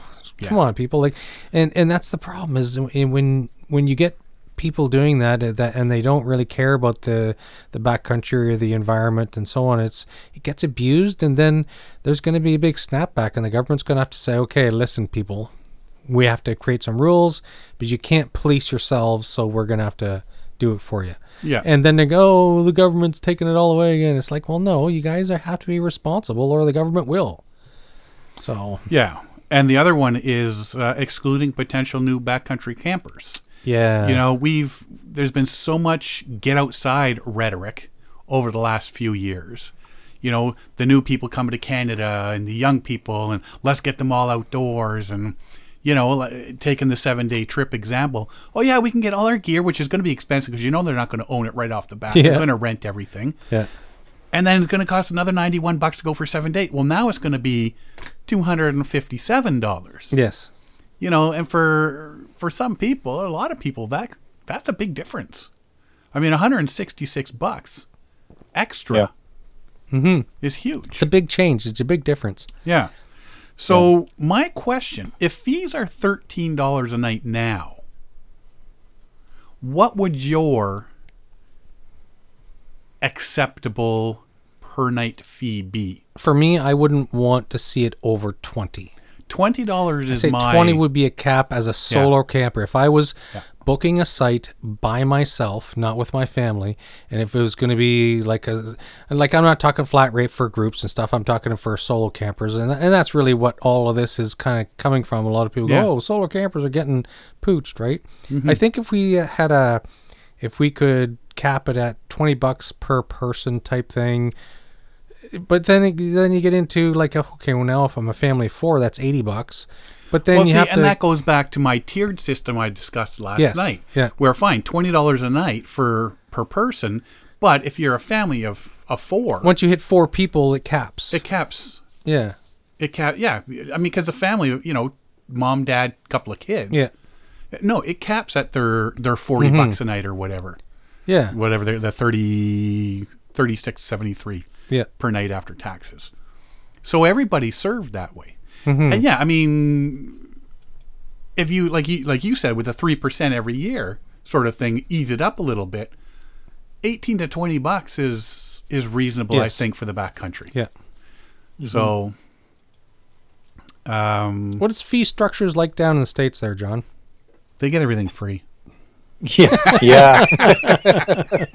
come Yeah. on, people! Like, and and that's the problem is when when you get people doing that uh, that and they don't really care about the the backcountry or the environment and so on it's it gets abused and then there's going to be a big snapback and the government's going to have to say okay listen people we have to create some rules but you can't police yourselves so we're going to have to do it for you Yeah. and then they go oh, the government's taking it all away again it's like well no you guys have to be responsible or the government will so Yeah. And the other one is uh, excluding potential new backcountry campers. yeah You know, we've there's been so much get outside rhetoric over the last few years. You know, the new people coming to Canada and the young people and let's get them all outdoors and you know, taking the seven day trip example. Oh yeah, we can get all our gear, which is going to be expensive because you know they're not going to own it right off the bat. Yeah. They're going to rent everything, yeah. And then it's going to cost another ninety one bucks to go for seven days. Well, now it's going to be two hundred and fifty seven dollars. Yes. You know and for for some people a lot of people that that's a big difference. I mean 166 bucks extra mm-hmm. is huge. It's a big change. It's a big difference. Yeah so my question if fees are $13 a night now what would your acceptable per night fee be for me, I wouldn't want to see it over 20. twenty dollars is say my 20 would be a cap as a solo camper. If I was booking a site by myself, not with my family, and if it was going to be like a, and like I'm not talking flat rate for groups and stuff, I'm talking for solo campers. And, and that's really what all of this is kind of coming from. A lot of people Yeah. go, oh, solo campers are getting pooched, right? Mm-hmm. I think if we had a, if we could cap it at 20 bucks per person type thing, but then it- then you get into like okay well now if I'm a family of four that's 80 bucks but then well, you see, have and to that goes back to my tiered system I discussed last Yes, night. yeah. Where fine, twenty dollars a night for per person, but if you're a family of of four, once you hit four people it caps it caps. yeah It cap. Yeah, I mean, because a family, you know, mom, dad, couple of kids. yeah No, it caps at their their 40 Mm-hmm. bucks a night or whatever, yeah whatever they're the 30, 36.73 yeah per night after taxes. So everybody's served that way. Mm-hmm. And yeah, I mean, if you like you like you said with a three percent every year sort of thing, ease it up a little bit. Eighteen to twenty bucks is is reasonable, I think, for the backcountry. yeah So, um, what is fee structures like down in the states there john they get everything free. Yeah, yeah,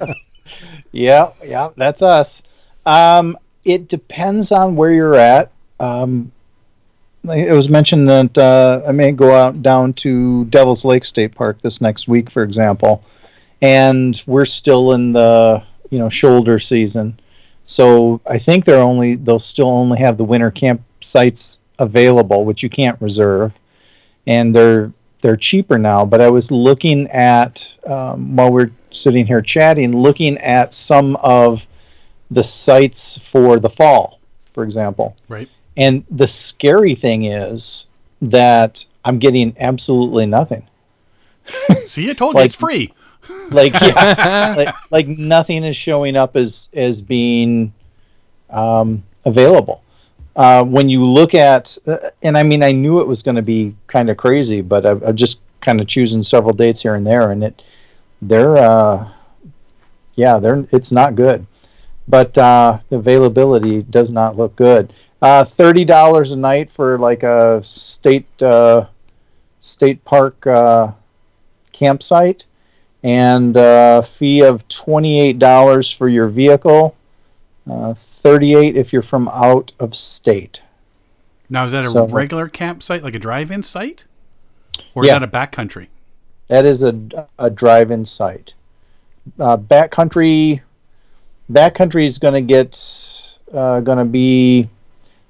yeah, yeah. That's us. Um, it depends on where you're at. Um, like it was mentioned that uh, I may go out down to Devil's Lake State Park this next week, for example, and we're still in the you know shoulder season. So I think they're only they'll still only have the winter campsites available, which you can't reserve, and they're they're cheaper now. But I was looking at um, while we're sitting here chatting, looking at some of the sites for the fall, for example. Right. And the scary thing is that I'm getting absolutely nothing. See, I told you Like- it's free. Like, yeah, like, like nothing is showing up as as being um, available. Uh, when you look at, uh, and I mean, I knew it was going to be kind of crazy, but I, I'm just kind of choosing several dates here and there, and it, they're, uh, yeah, they're, it's not good. But uh, the availability does not look good. Uh, Thirty dollars a night for like a state uh, state park uh, campsite, and uh, fee of twenty eight dollars for your vehicle. Uh, Thirty eight if you're from out of state. Now, is that a So- regular campsite, like a drive-in site, or is that a backcountry? That is a, a drive-in site. Uh, backcountry, backcountry is going to get uh, going to be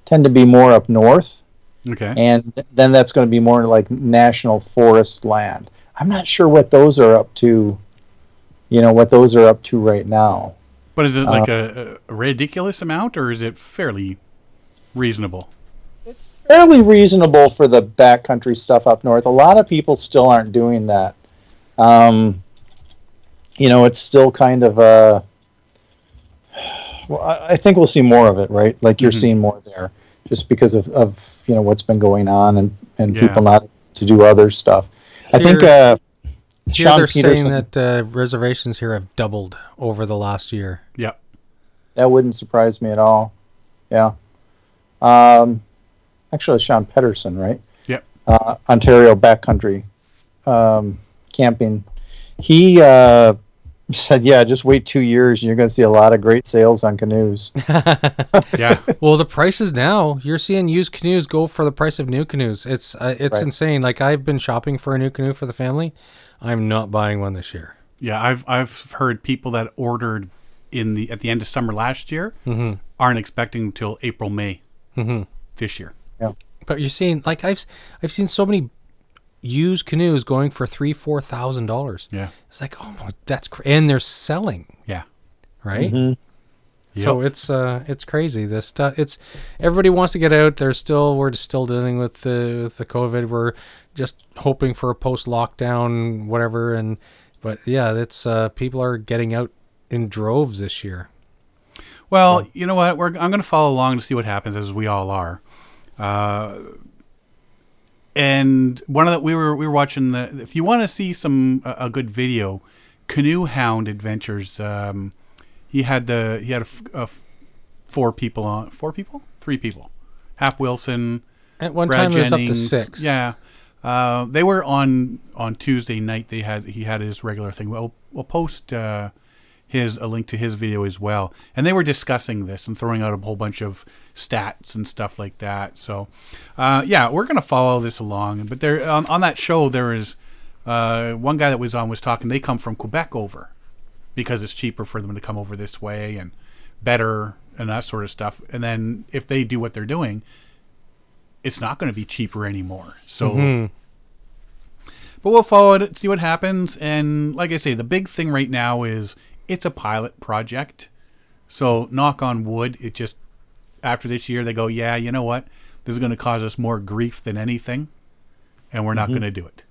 tend to be more up north, Okay. and th- then that's going to be more like national forest land. I'm not sure what those are up to. You know what those are up to right now. But is it like Uh, a, a ridiculous amount, or is it fairly reasonable? It's fairly reasonable for the backcountry stuff up north. A lot of people still aren't doing that. Um, you know, it's still kind of a. Well, I, I think we'll see more of it, right? Like you're Mhm. seeing more there, just because of, of you know what's been going on and and Yeah. people not to do other stuff. I think Here- uh, Here Sean they're Peterson. saying that uh, reservations here have doubled over the last year. Yep. That wouldn't surprise me at all. Yeah. Um, actually, Sean Pedersen, right? Yep. Uh, Ontario backcountry um, camping. He uh, said, "Yeah, just wait two years, and you're going to see a lot of great sales on canoes." Yeah. Well, the prices now you're seeing used canoes go for the price of new canoes. It's uh, it's Right. insane. Like I've been shopping for a new canoe for the family. I'm not buying one this year. Yeah, I've I've heard people that ordered in the at the end of summer last year Mm-hmm. aren't expecting until April May Mm-hmm. this year. Yeah. But you're seeing like I've I've seen so many used canoes going for three four thousand dollars. Yeah, It's like oh my, that's cra- and they're selling yeah, right. Mhm. So it's uh it's crazy. This stuff it's everybody wants to get out. There's still we're still dealing with the with the COVID. We're just hoping for a post lockdown whatever and but yeah, it's uh people are getting out in droves this year. Well, you know what? We're I'm going to follow along to see what happens, as we all are. Uh, and one of the we were we were watching the. If you want to see some a, a good video, Canoe Hound Adventures. Um, he had the he had a, f- a f- four people on four people three people, Hap Wilson, At one Brad time, it was up to six. Yeah, uh, they were on on Tuesday night. They had he had his regular thing. We'll we'll post uh, his a link to his video as well. And they were discussing this and throwing out a whole bunch of stats and stuff like that. So uh, yeah, we're gonna follow this along. But there on, on that show there is uh, one guy that was on was talking. They come from Quebec over because it's cheaper for them to come over this way and better and that sort of stuff. And then if they do what they're doing, it's not going to be cheaper anymore. So, but we'll follow it, see what happens. And like I say, the big thing right now is it's a pilot project. So, knock on wood, it just after this year they go, yeah, you know what, this is going to cause us more grief than anything, and we're not mm-hmm. going to do it.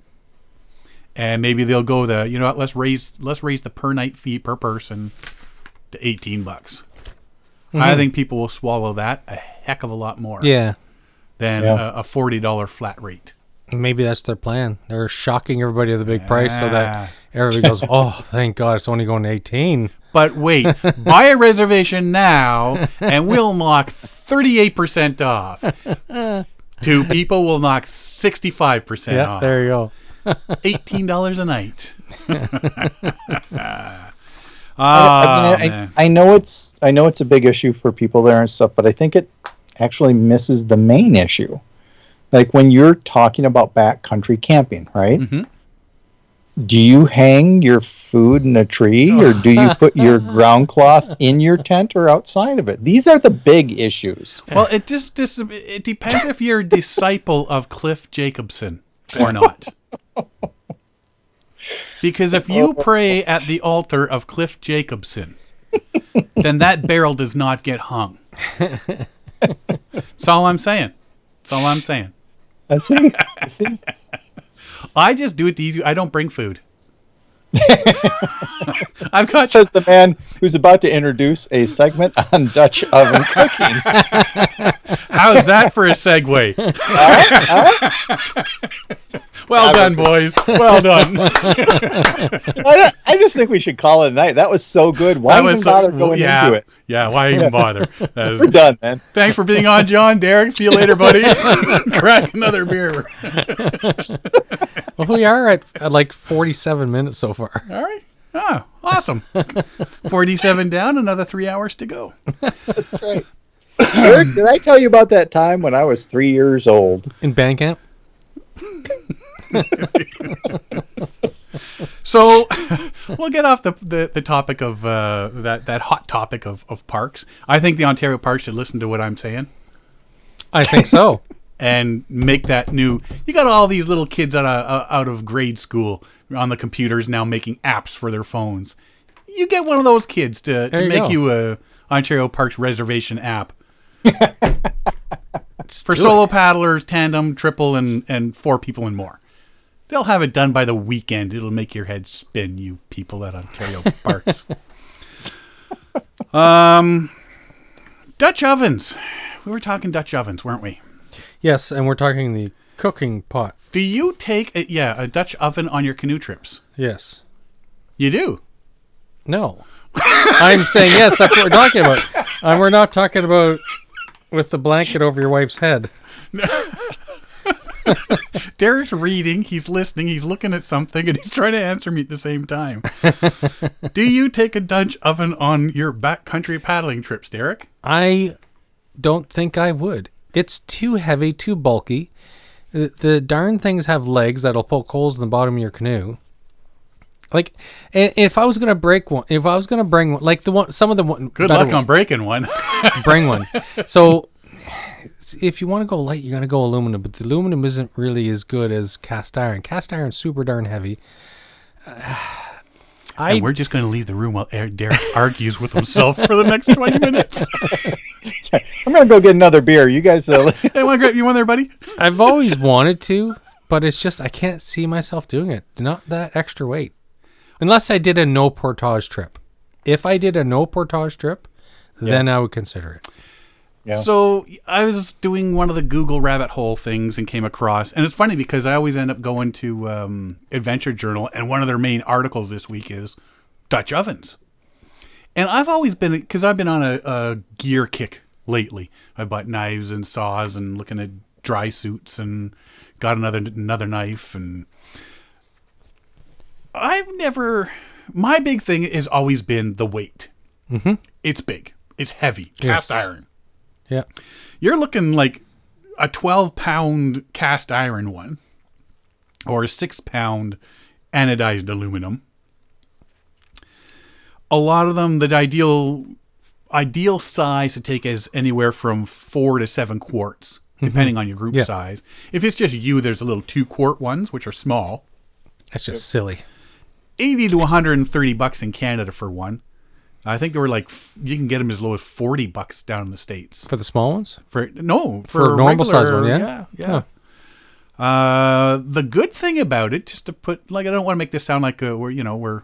And maybe they'll go the, you know what, let's raise let's raise the per night fee per person to eighteen bucks. I mm-hmm. think people will swallow that a heck of a lot more Yeah. than Yeah. a, a forty dollar flat rate. Maybe that's their plan. They're shocking everybody with a big price so that everybody goes, "Oh, thank God, it's only going to 18." But wait, buy a reservation now, and we'll knock thirty-eight percent off. Two people will knock sixty-five percent Yeah, off. there you go. Eighteen dollars a night. I, Ah, mean. I, I know it's I know it's a big issue for people there and stuff, but I think it actually misses the main issue. Like when you're talking about backcountry camping, right? Mhm. Do you hang your food in a tree, or do you put your ground cloth in your tent or outside of it? These are the big issues. Well, it just, just it depends if you're a disciple of Cliff Jacobson or not. Because if you pray at the altar of Cliff Jacobson, then that barrel does not get hung. That's all I'm saying. That's all I'm saying. I see. I see. I just do it the easy. I don't bring food. I've got Says the man who's about to introduce a segment on Dutch oven cooking. How's that for a segue? well done, boys. Well done. I, I just think we should call it a night. That was so good. Why That even was bother going yeah, into it? Yeah, why even bother? That is- We're done, man. thanks for being on, John. Derek, see you later, buddy. Crack another beer. Well, we are at, at like 47 minutes so far. All right. Oh, awesome. 47 down, another three hours to go. That's right. Eric, did I tell you about that time when I was three years old? In Bandcamp? So we'll get off the, the, the topic of uh, that, that hot topic of, of parks. I think the Ontario Parks should listen to what I'm saying I think so. And make that new. You got all these little kids out of, out of grade school on the computers now making apps for their phones. You get one of those kids to, to you make go. you a Ontario Parks reservation app. for solo it. paddlers, tandem, triple, and and four people and more. They'll have it done by the weekend. It'll make your head spin, you people at Ontario Parks. um, Dutch ovens. We were talking Dutch ovens, weren't we? Yes, and we're talking the cooking pot. Do you take a, yeah a Dutch oven on your canoe trips? Yes. You do. No. I'm saying yes, that's what we're talking about. And we're not talking about with the blanket over your wife's head. Derek's reading, he's listening, he's looking at something, and he's trying to answer me at the same time. do you take a Dutch oven on your backcountry paddling trips, Derek? I don't think I would. It's too heavy, too bulky. The, the darn things have legs that'll poke holes in the bottom of your canoe. Like, and if I was gonna break one, if I was gonna bring one, like the one, some of the one, Good luck on breaking one. one- bring one. So, if you want to go light, you're gonna go aluminum, but the aluminum isn't really as good as cast iron. Cast iron's super darn heavy. I and we're just going to leave the room while Er- Derek argues with himself for the next 20 minutes. I'm gonna go get another beer. You guys, uh, hey, want to grab you one there, buddy? I've always wanted to, but it's just I can't see myself doing it. Not that extra weight. Unless I did a no portage trip. If I did a no portage trip, then I would consider it. Yeah. So I was doing one of the Google rabbit hole things and came across, and it's funny because I always end up going to um, Adventure Journal, and one of their main articles this week is Dutch ovens. And I've always been because I've been on a, a gear kick lately. I bought knives and saws and looking at dry suits and got another another knife and I've never my big thing has always been the weight. Mm-hmm. It's big. It's heavy. Cast Yes. iron. Yeah. You're looking like a 12 pound cast iron one or a 6 pound anodized aluminum. A lot of them, the ideal ideal size to take is anywhere from 4 to 7 quarts, mm-hmm. depending on your group Yeah. size. If it's just you, there's a little 2 quart ones, which are small. That's just silly. 80 to 130 bucks in Canada for one. I think they were like f- you can get them as low as 40 bucks down in the states. For the small ones? For no, For for, a normal size regular- one, yeah? yeah, yeah. Uh, the good thing about it, just to put like I don't want to make this sound like uh, we're you know we're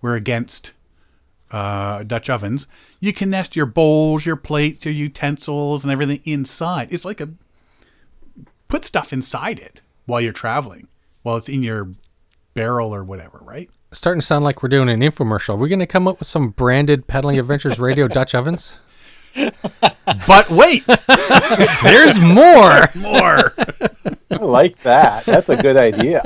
we're against uh, Dutch ovens. You can nest your bowls, your plates, your utensils, and everything inside. It's like a put stuff inside it while you're traveling, while it's in your barrel or whatever, right? Starting to sound like we're doing an infomercial. Are we going to come up with some branded Paddling Adventures Radio Dutch ovens? But wait, There's more. more. I like that. That's a good idea.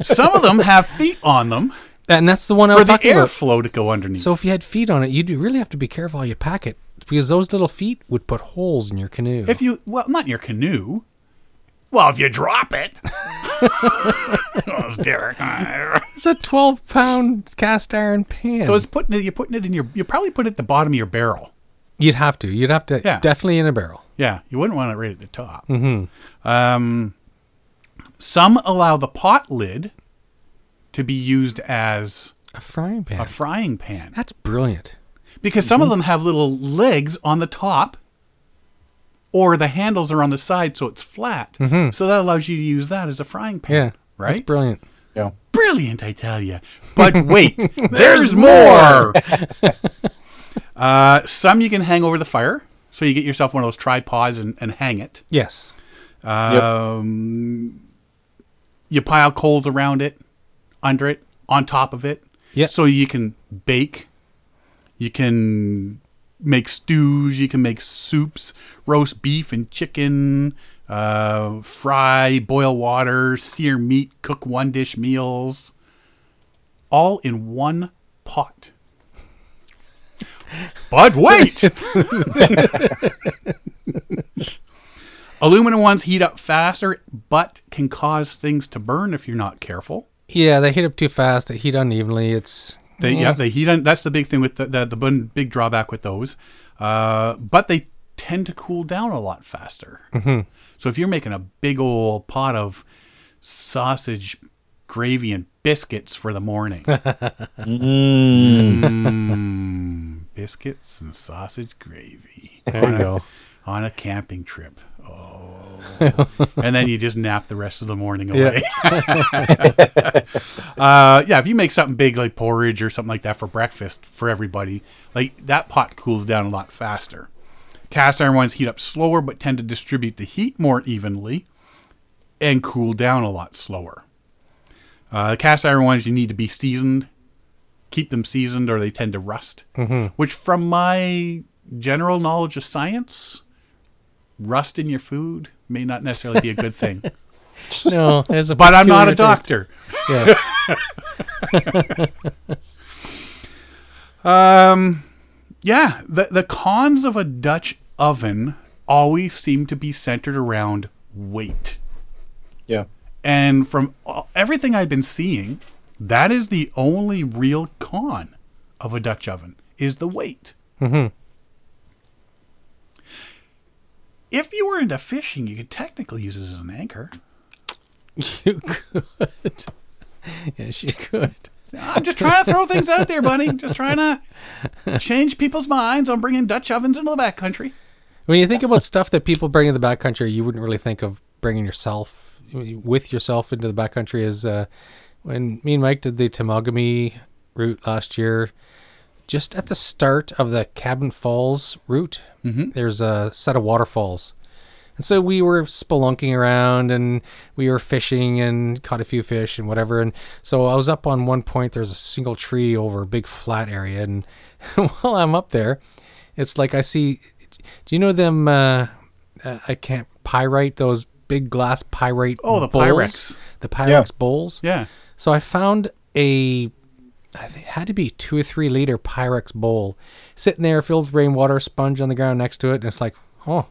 Some of them have feet on them And that's the one I for was the talking about. airflow to go underneath. So if you had feet on it, you do really have to be careful how you pack it because those little feet would put holes in your canoe. If you well, not your canoe. Well, if you drop it. oh, Derek. it's a 12 pound cast iron pan. so it's putting it. You're putting it in your. You probably put it at the bottom of your barrel. You'd have to. You'd have to. Yeah. Definitely in a barrel. Yeah, you wouldn't want it right at the top. Mm-hmm. Um, some allow the pot lid to be used as A frying pan. a frying pan That's brilliant. because some of them have little legs on the top. Or the handles are on the side, so it's flat. So that allows you to use that as a frying pan. Yeah. That's brilliant. Yeah. brilliant, I tell you. But wait, there's more. uh, some you can hang over the fire, so you get yourself one of those tripods and, and hang it. Yes. Um, You pile coals around it, under it, on top of it. Yeah. So you can bake. You can make stews. You can make soups, roast beef and chicken, uh, fry, boil water, sear meat, cook one dish meals, all in one pot. But wait! Aluminum ones heat up faster, but can cause things to burn if you're not careful. Yeah, they heat up too fast. They heat unevenly. It's They yeah, they heat on. That's the big thing with the the, the big drawback with those. Uh, but they tend to cool down a lot faster. Mm-hmm. So if you're making a big old pot of sausage gravy and biscuits for the morning, Mm, biscuits and sausage gravy there you go. on a camping trip. Oh, and then you just nap the rest of the morning Yeah. away. uh, yeah, if you make something big like porridge or something like that for breakfast for everybody, like that pot cools down a lot faster. Cast iron ones heat up slower but tend to distribute the heat more evenly and cool down a lot slower. Uh, the cast iron ones you need to be seasoned, keep them seasoned or they tend to rust. Which, from my general knowledge of science, rust in your food may not necessarily be a good thing. No, there's a but I'm not a peculiar taste. doctor. Yes. Um, yeah, the the cons of a Dutch oven always seem to be centered around weight. Yeah. And from all- everything I've been seeing, that is the only real con of a Dutch oven is the weight. Mhm. If you were into fishing, you could technically use this as an anchor. You could. yes, you could. I'm just trying to throw things out there, buddy. Just trying to change people's minds on bringing Dutch ovens into the backcountry. When you think about stuff that people bring in the backcountry, you wouldn't really think of bringing yourself with yourself into the backcountry. Is uh, when me and Mike did the Temagami route last year. Just at the start of the Cabin Falls route, there's a set of waterfalls. And so we were spelunking around and we were fishing and caught a few fish and whatever. And so I was up on one point, there's a single tree over a big flat area. And while I'm up there, it's like I see, do you know them? Uh, uh, I can't pyrite those big glass pyrite. Oh, the bowls, Pyrex. The Pyrex bowls. Yeah. So I found a, I think it had to be two or three liter Pyrex bowl sitting there filled with rainwater, sponge on the ground next to it, and it's like, oh,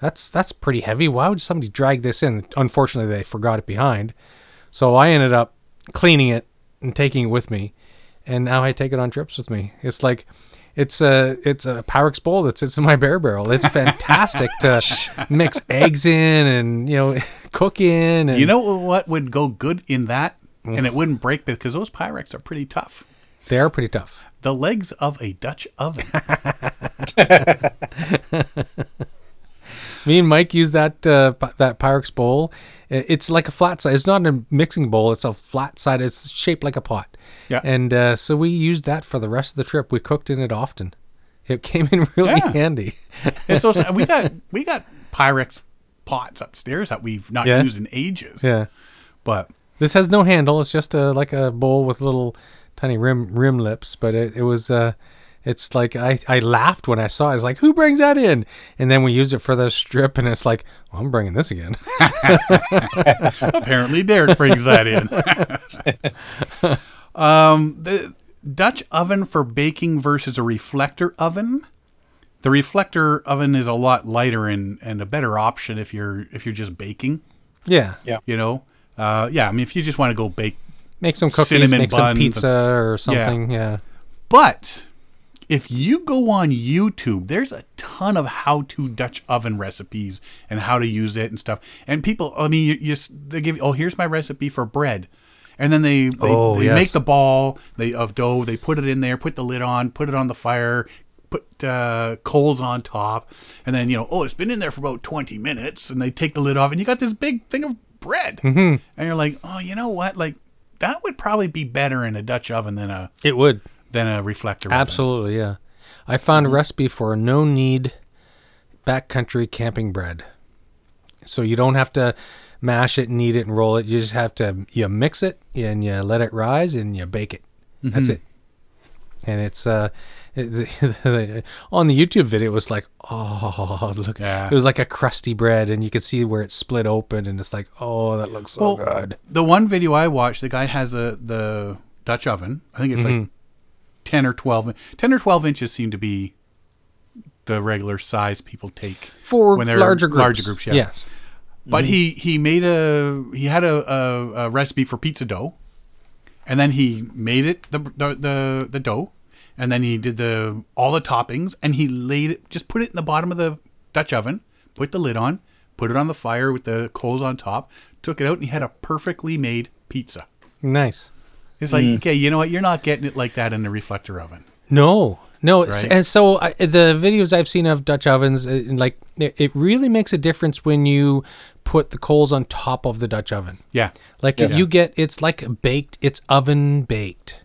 that's that's pretty heavy. Why would somebody drag this in? Unfortunately, they forgot it behind, so I ended up cleaning it and taking it with me, and now I take it on trips with me. It's like. It's a it's a Pyrex bowl that sits in my bear barrel. It's fantastic to mix eggs in and you know cook in. And You know what would go good in that, and it wouldn't break because those Pyrex are pretty tough. they are pretty tough. The legs of a Dutch oven. Me and Mike use that uh, that Pyrex bowl. It's like a flat side. It's not a mixing bowl. It's a flat side. It's shaped like a pot. Yeah. And uh, so we used that for the rest of the trip. We cooked in it often. It came in really Yeah. handy. And so we got we got Pyrex pots upstairs that we've not Yeah. used in ages. yeah. But This has no handle. It's just a like a bowl with little tiny rim rim lips. But it, it was uh, it's like I, I laughed when I saw it. I was like, who brings that in? And then we use it for the strip, and it's like, well, I'm bringing this again. apparently Derek brings that in. um, the Dutch oven for baking versus a reflector oven. The reflector oven is a lot lighter and, and a better option if you're if you're just baking. yeah. Yeah. You know, uh, yeah. I mean, if you just want to go bake, Make some cookies, Cinnamon make some pizza or something. Yeah. but if you go on YouTube, there's a ton of how-to Dutch oven recipes and how to use it and stuff. And people, I mean, you, you they give, oh, here's my recipe for bread, and then they they, Oh, they yes. make the ball they of dough, they put it in there, put the lid on, put it on the fire, put uh, coals on top, and then you know, oh, it's been in there for about 20 minutes, and they take the lid off, and you got this big thing of bread, mm-hmm. and you're like, oh, you know what, like. That would probably be better in a Dutch oven than a It would. than a reflector. oven. Absolutely, yeah. I found a recipe for a no need backcountry camping bread. So you don't have to mash it, knead it, and roll it. You just have to you mix it and you let it rise and you bake it. That's Mm-hmm. it. And it's uh, on the YouTube video. It was like, oh, look! Yeah. It was like a crusty bread, and you could see where it split open, and it's like, oh, that looks so Well, good. The one video I watched, the guy has a the Dutch oven. I think it's Mm-hmm. like ten or twelve. Ten or twelve inches seem to be the regular size people take For when they're larger groups, Larger groups, yeah. Yes. But he he made a he had a, a, a recipe for pizza dough, and then he made it the, the the the dough, and then he did the all the toppings, and he laid it just put it in the bottom of the Dutch oven, put the lid on, put it on the fire with the coals on top, took it out, and he had a perfectly made pizza. Nice. It's like okay, you know what? You're not getting it like that in the reflector oven. No, no, Right? and so I, the videos I've seen of Dutch ovens, uh, like it, it really makes a difference when you put the coals on top of the Dutch oven. Yeah, Like Yeah. you get, it's like baked, it's oven baked,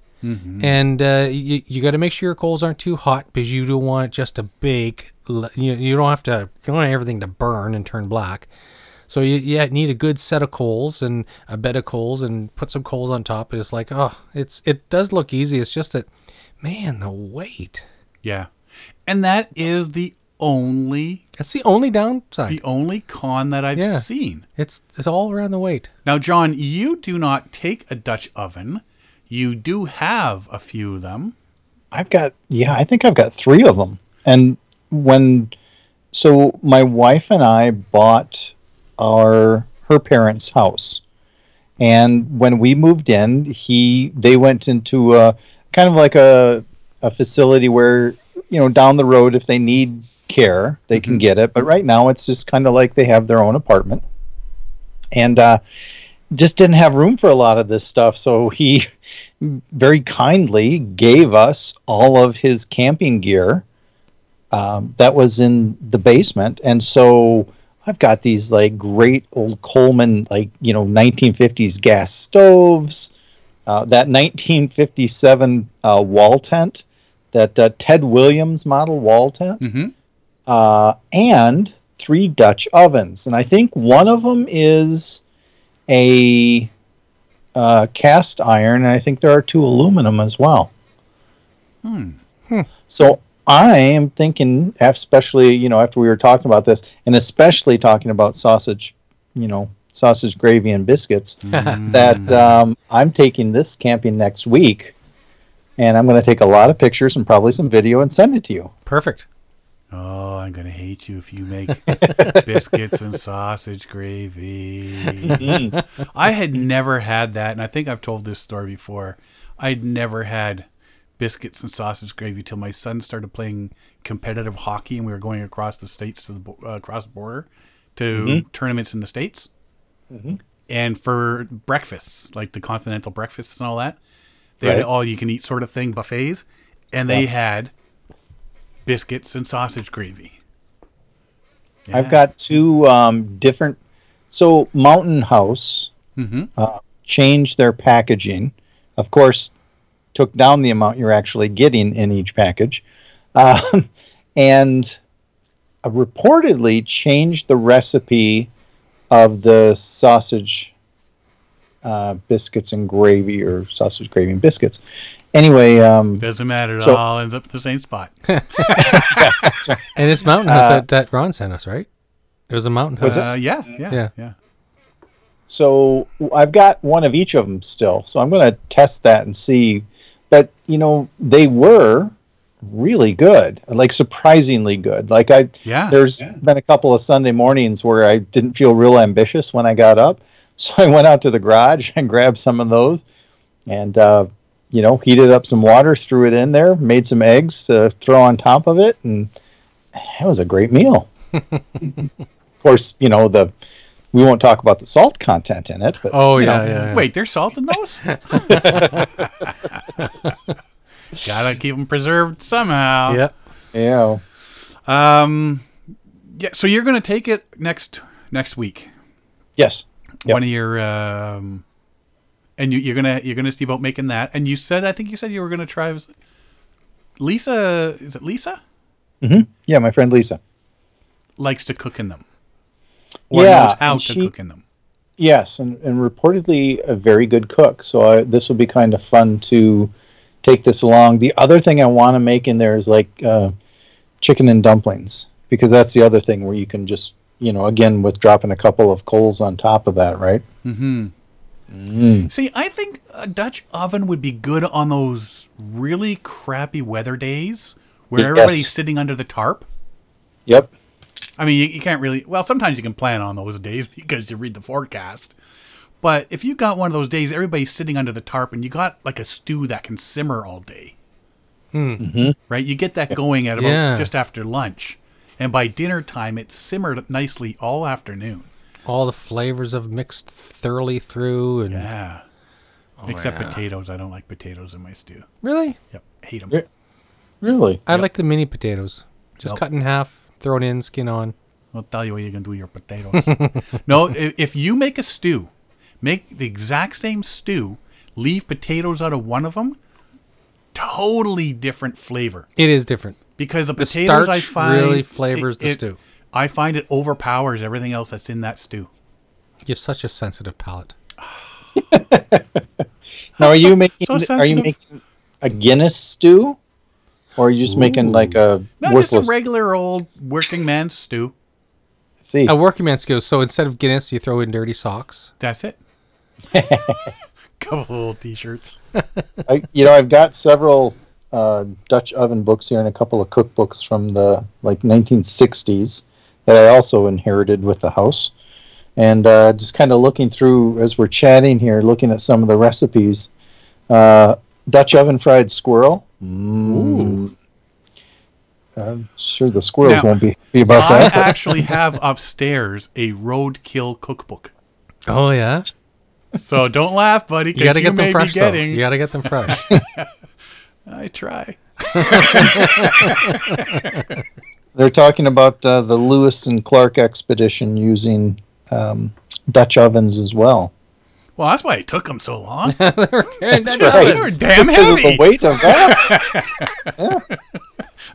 and uh, you you got to make sure your coals aren't too hot because you don't want it just to bake. You you don't have to you don't want everything to burn and turn black. So you yeah need a good set of coals and a bed of coals and put some coals on top. And it's like oh it's it does look easy. It's just that man the weight. yeah, and that is the only That's the only downside. the only con that I've Yeah. seen. it's it's all around the weight. Now, John, you do not take a Dutch oven. You do have a few of them. I've got yeah, I think I've got three of them. And when so my wife and I bought our her parents' house, and when we moved in, he they went into a kind of like a a facility where you know down the road if they need care they can get it. But right now it's just kind of like they have their own apartment, and uh, just didn't have room for a lot of this stuff. So he very kindly gave us all of his camping gear um, that was in the basement, and so I've got these like great old Coleman like you know 1950s gas stoves, uh, that 1957 uh, wall tent, that uh, Ted Williams model wall tent, Mm-hmm. uh, and three Dutch ovens, and I think one of them is a uh, cast iron, and I think there are two aluminum as well. Hmm. So I am thinking, especially you know, after we were talking about this, and especially talking about sausage you know, sausage gravy and biscuits. that um, I'm taking this camping next week, and I'm going to take a lot of pictures and probably some video and send it to you. Perfect. Oh, I'm gonna hate you if you make biscuits and sausage gravy. Mm-hmm. I had never had that, and I think I've told this story before. I'd never had biscuits and sausage gravy till my son started playing competitive hockey, and we were going across the states to the uh, across the border to mm-hmm. tournaments in the states. Mm-hmm. And for breakfasts, like the continental breakfasts and all that, they had all you can eat sort of thing buffets, and they had biscuits and sausage gravy. I've got two um, different. So Mountain House Mhm. uh, changed their packaging. Of course, took down the amount you're actually getting in each package, um, and uh, reportedly changed the recipe of the sausage uh, biscuits and gravy, or sausage gravy and biscuits. Anyway, um, Doesn't matter. It So- all ends up at the same spot. And it's Mountain House Uh, that, that Ron sent us, right? It was a Mountain House. Uh, yeah, yeah, Yeah. yeah, So I've got one of each of them still. So I'm going to test that and see. But you know, they were really good, like surprisingly good. Like I, Yeah. there's been a couple of Sunday mornings where I didn't feel real ambitious when I got up, so I went out to the garage and grabbed some of those, and uh, you know, heated up some water, threw it in there, made some eggs to throw on top of it, and it was a great meal. of course, you know the. We won't talk about the salt content in it, but Oh, yeah, know, yeah, yeah. Wait, there's salt in those? Gotta keep them preserved somehow. Yeah. yeah. Um. Yeah. So you're gonna take it next next week. Yes. Yep. One of your um. And you, you're gonna you're gonna see about making that. And you said I think you said you were gonna try. was- Lisa is it Lisa Yeah, my friend Lisa. likes to cook in them. Or Yeah, knows how to she- cook in them. Yes, and, and reportedly a very good cook. So I, this will be kind of fun to take this along. The other thing I want to make in there is like uh, chicken and dumplings because that's the other thing where you can just you know again with dropping a couple of coals on top of that, right? Mm. See, I think a Dutch oven would be good on those really crappy weather days where Yes. everybody's sitting under the tarp. Yep. I mean, you, you can't really. Well, sometimes you can plan on those days because you read the forecast. But if you got one of those days, everybody's sitting under the tarp, and you got like a stew that can simmer all day, hmm. mm-hmm. right? You get that going at about Yeah. just after lunch, and by dinner time, it's simmered nicely all afternoon. All the flavors have mixed thoroughly through. And Yeah. Oh, Except yeah. potatoes. I don't like potatoes in my stew. Really? Yep, hate them. Yeah. Really? I like the mini potatoes. Just Nope. cut in half, throw it in, skin on. I'll tell you what you're gonna do with your potatoes. no, if you make a stew, make the exact same stew, leave potatoes out of one of them, totally different flavor. It is different. Because the, The potatoes I starch find really flavors the stew. I find it overpowers everything else that's in that stew. You have such a sensitive palate. Now, are you making so are you making a Guinness stew, or are you just making like a No, worthless? just a regular old working man stew. See, A working man's stew. So instead of Guinness, you throw in dirty socks. That's it. Couple of little t-shirts. I, you know, I've got several uh, Dutch oven books here and a couple of cookbooks from the like 1960s that I also inherited with the house. And uh, just kind of looking through as we're chatting here, looking at some of the recipes. Uh, Dutch oven fried squirrel. Mm. I'm sure the squirrels Now, won't be happy about I that. actually have upstairs a roadkill cookbook. Oh yeah. So don't laugh, buddy, You gotta you, get may them fresh. Though. getting. You got to get them fresh. I try. They're talking about uh, the Lewis and Clark expedition using um, Dutch ovens as well. Well, that's why it took them so long. That's They right. were damn Because of the weight of that.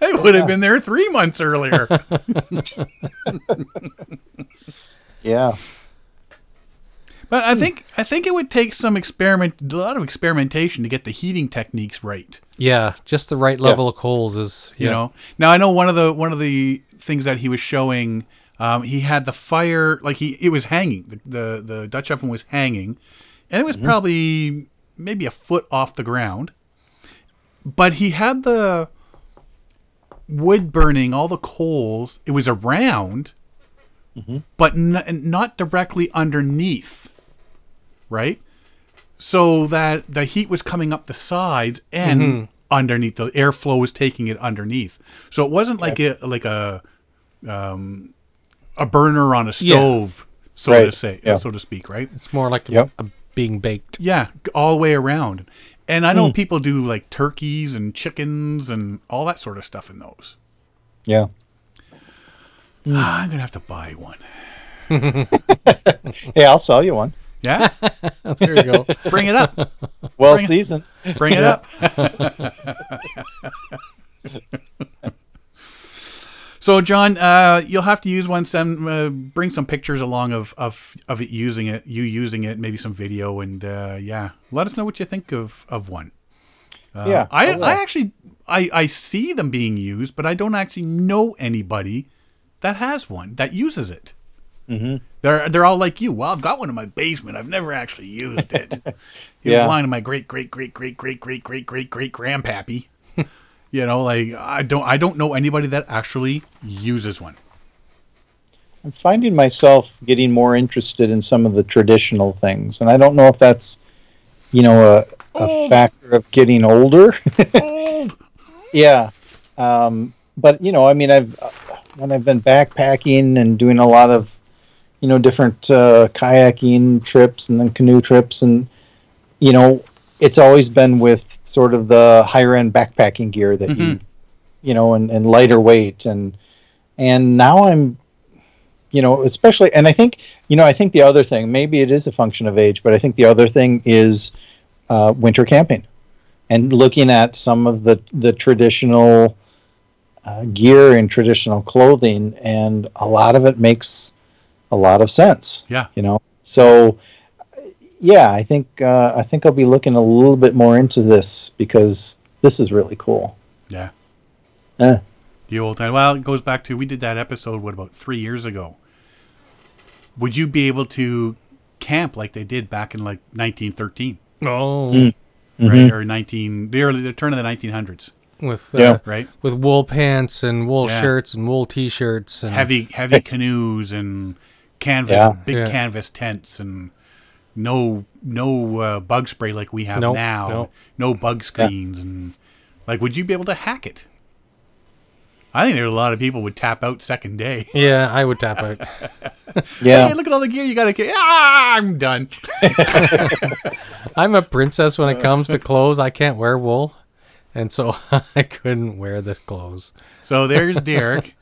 They would have been there three months earlier. yeah. But I hmm. think I think it would take some experiment, a lot of experimentation to get the heating techniques right. yeah, just the right level Yes. of coals is You yeah. know. Now I know one of the one of the things that he was showing Um, he had the fire like he it was hanging. The the, the Dutch oven was hanging, and it was hmm. probably maybe a foot off the ground. But he had the wood burning, all the coals. It was around, mm-hmm. but n- not directly underneath, right? So that the heat was coming up the sides and underneath. The airflow was taking it underneath. So it wasn't like a like a um, a burner on a stove, so to say, yeah. so to speak, right? It's more like Yep. a, being baked. Yeah, all the way around. And I know people do like turkeys and chickens and all that sort of stuff in those. Yeah. Ah, I'm gonna have to buy one. Hey, I'll sell you one. Yeah, There you go. bring it up. Well Bring it- seasoned. Bring it up. so, John, uh, you'll have to use one. Send, uh, bring some pictures along of, of of it using it, you using it, maybe some video, and uh, yeah, let us know what you think of of one. Uh, Yeah, I I. I actually I I see them being used, but I don't actually know anybody that has one that uses it. Mm-hmm. They're they're all like you. Well, I've got one in my basement. I've never actually used it. You Yeah. to my great great great great great great great great great grandpappy. you know, like I don't I don't know anybody that actually uses one. I'm finding myself getting more interested in some of the traditional things, and I don't know if that's, you know, a, a factor of getting older. Old. yeah, um, but you know, I mean, I've uh, when I've been backpacking and doing a lot of, you know, different uh, kayaking trips and then canoe trips, and you know, it's always been with sort of the higher end backpacking gear that you, Mhm. you know, and, and lighter weight, and and now I'm you know, especially, and I think, you know, I think the other thing, maybe it is a function of age, but I think the other thing is uh, winter camping and looking at some of the the traditional uh, gear and traditional clothing, and a lot of it makes a lot of sense. Yeah. You know, so yeah, I think uh, I think I'll be looking a little bit more into this because this is really cool. Yeah. Eh. The old time. Well, it goes back to we did that episode what about three years ago. Would you be able to camp like they did back in like 1913, Oh, Mm. right, or 19 the early the turn of the 1900s, with uh, Yeah. right? with wool pants and wool Yeah. shirts and wool t-shirts and Heavy heavy canoes and canvas, Yeah. big Yeah. canvas tents and no no uh, bug spray like we have Nope, now. nope. No bug screens and like would you be able to hack it? I think there are a lot of people would tap out second day. Yeah, I would tap out. Yeah. Hey, look at all the gear you got to. Ah, I'm done. I'm a princess when it comes to clothes. I can't wear wool, and so I couldn't wear the clothes. So there's Derek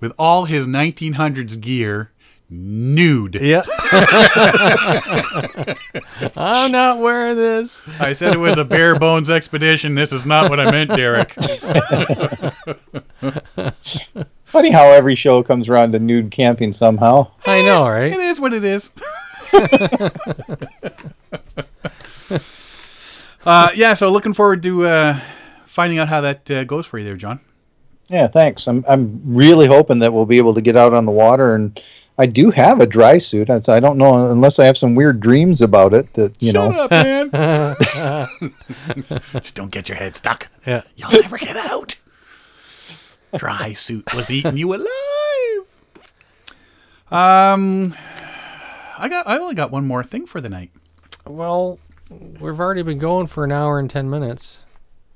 with all his 1900s gear nude. Yeah. I'm not wearing this. I said it was a bare bones expedition. This is not what I meant, Derek. It's funny how every show comes around to nude camping somehow. I know, right? It is what it is. uh, yeah, so looking forward to uh, finding out how that uh, goes for you there, John. Yeah, thanks. I'm I'm really hoping that we'll be able to get out on the water, and I do have a dry suit. I I don't know unless I have some weird dreams about it that you Shut know. up, man. Just don't get your head stuck. Yeah. You'll never get out. Dry suit was eating you alive. Um, I got. I only got one more thing for the night. Well, we've already been going for an hour and ten minutes.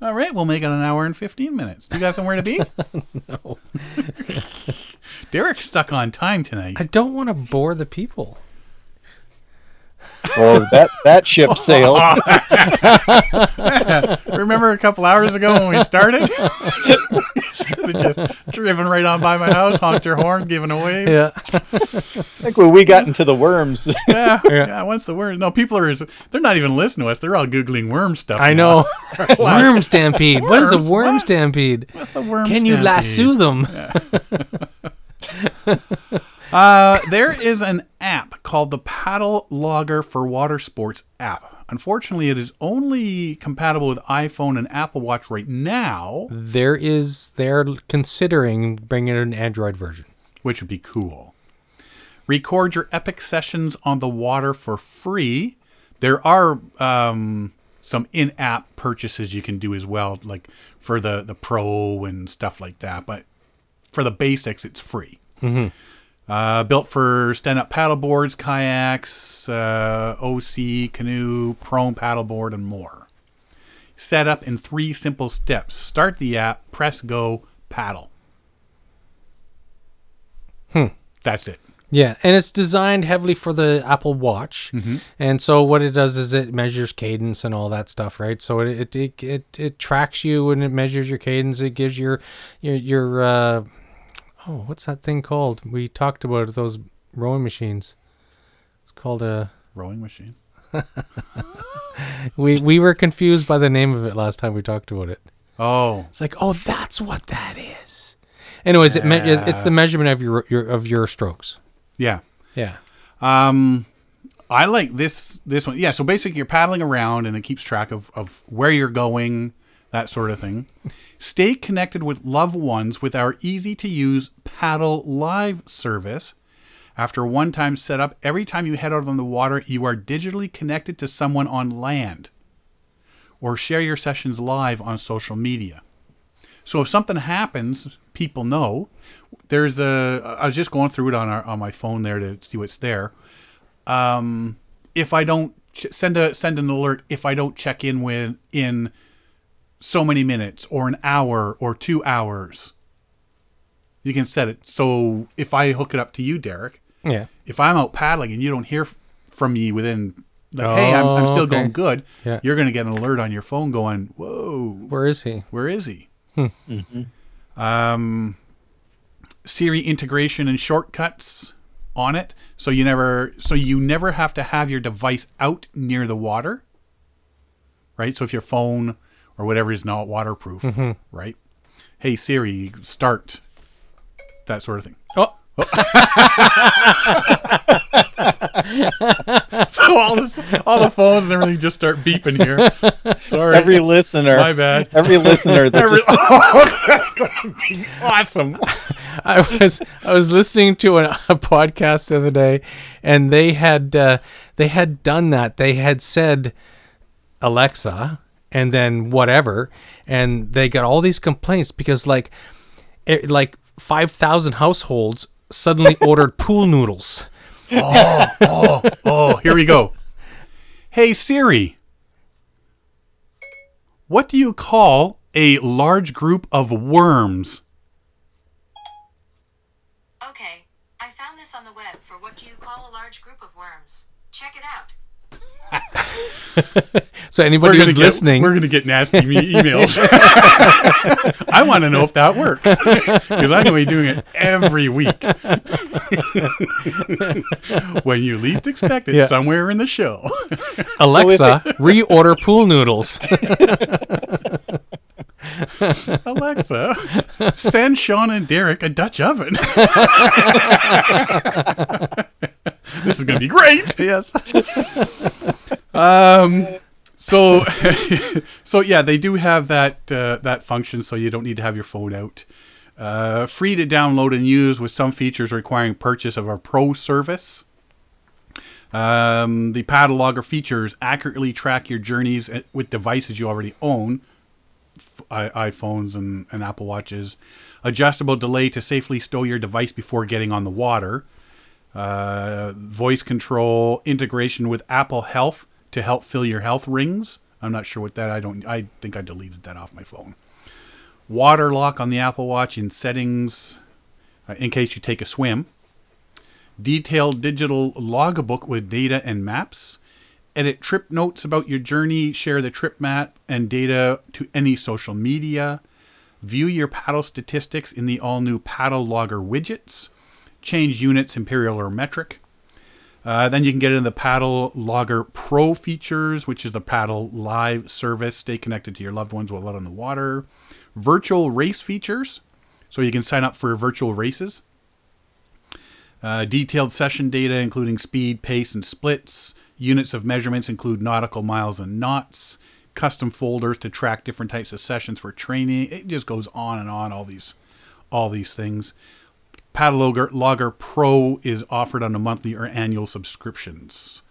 All right, we'll make it an hour and fifteen minutes. You got somewhere to be? No. Derek's stuck on time tonight. I don't want to bore the people. Well, that that ship sailed. Remember a couple hours ago when we started? We just driven right on by my house, honked your horn, giving a wave. Yeah. like when we got into the worms. Yeah, yeah. Once the worms, no, people are. They're not even listening to us. They're all googling worm stuff. I know. worm stampede. What is a worm What? stampede? What's the worm? Can you lasso them? Uh, there is an app called the Paddle Logger for Water Sports app. Unfortunately, it is only compatible with iPhone and Apple Watch right now. There is. They're considering bringing an Android version. which would be cool. Record your epic sessions on the water for free. There are um, some in-app purchases you can do as well, like for the the pro and stuff like that. But for the basics, it's free. Uh, built for stand-up paddleboards, kayaks, uh, OC, canoe, prone paddleboard, and more. Set up in three simple steps. Start the app, press go, paddle. Hmm. That's it. Yeah, and it's designed heavily for the Apple Watch, and so what it does is it measures cadence and all that stuff, right? So it it it it, it tracks you and it measures your cadence. It gives your your your uh, oh, what's that thing called? We talked about those rowing machines. It's called a. Rowing machine. We we were confused by the name of it last time we talked about it. Oh, It's like, oh, that's what that is. Anyways, it me- it's the measurement of your, your of your strokes. yeah. Yeah. Um, I like this this one. Yeah, so basically you're paddling around and it keeps track of, of where you're going, that sort of thing. Stay connected with loved ones with our easy to use paddle live service. After one time set up, every time you head out on the water, you are digitally connected to someone on land. Or share your sessions live on social media. So if something happens, people know. There's a. I was just going through it on our on my phone there to see what's there. Um, if I don't ch- send a send an alert if I don't check in with in so many minutes or an hour or two hours. You can set it so if I hook it up to you, Derek, Yeah. if I'm out paddling and you don't hear from me within like, hey, I'm, I'm Oh, still okay. going good. Yeah. You're going to get an alert on your phone going, whoa, Where is he? where is he? Um, Siri integration and shortcuts on it, so you never so you never have to have your device out near the water. Right. So if your phone or whatever is not waterproof, right? Hey Siri, start that sort of thing. Oh, So all this, all the phones and everything just start beeping here. Sorry, Every listener, my bad. every listener that Every- just oh, that's gonna be awesome. I was I was listening to a, a podcast the other day, and they had uh, they had done that. They had said Alexa, and then whatever, and they got all these complaints because like it, like five thousand households suddenly ordered pool noodles. Oh, oh, oh, here we go. Hey Siri, what do you call a large group of worms? Okay, I found this on the web for what do you call a large group of worms. Check it out. So anybody who's get, listening, we're gonna get nasty me- emails. I want to know if that works because I'm gonna be doing it every week. when you least expect it, Yeah. somewhere in the show. Alexa, reorder pool noodles. Alexa, send Sean and Derek a Dutch oven. this is going to be great. yes. Um, so, so yeah, they do have that uh, that function, so you don't need to have your phone out. Uh, free to download and use with some features requiring purchase of our pro service. Um, the paddle logger features accurately track your journeys uh, with devices you already own, iPhones and, and Apple Watches. Adjustable delay to safely stow your device before getting on the water. Uh, voice control integration with Apple Health to help fill your health rings. I'm not sure what that. I don't. I think I deleted that off my phone. Water lock on the Apple Watch in settings, uh, in case you take a swim. Detailed digital logbook with data and maps. Edit trip notes about your journey. Share the trip map and data to any social media. View your paddle statistics in the all new Paddle Logger widgets. Change units, imperial or metric. Uh, then you can get into the Paddle Logger Pro features, which is the Paddle Live service. Stay connected to your loved ones while out on the water. Virtual race features, so you can sign up for virtual races. Uh, detailed session data, including speed, pace, and splits. Units of measurements include nautical miles and knots. Custom folders to track different types of sessions for training. It just goes on and on. All these, all these things. Paddle Logger, Pro is offered on a monthly or annual subscriptions.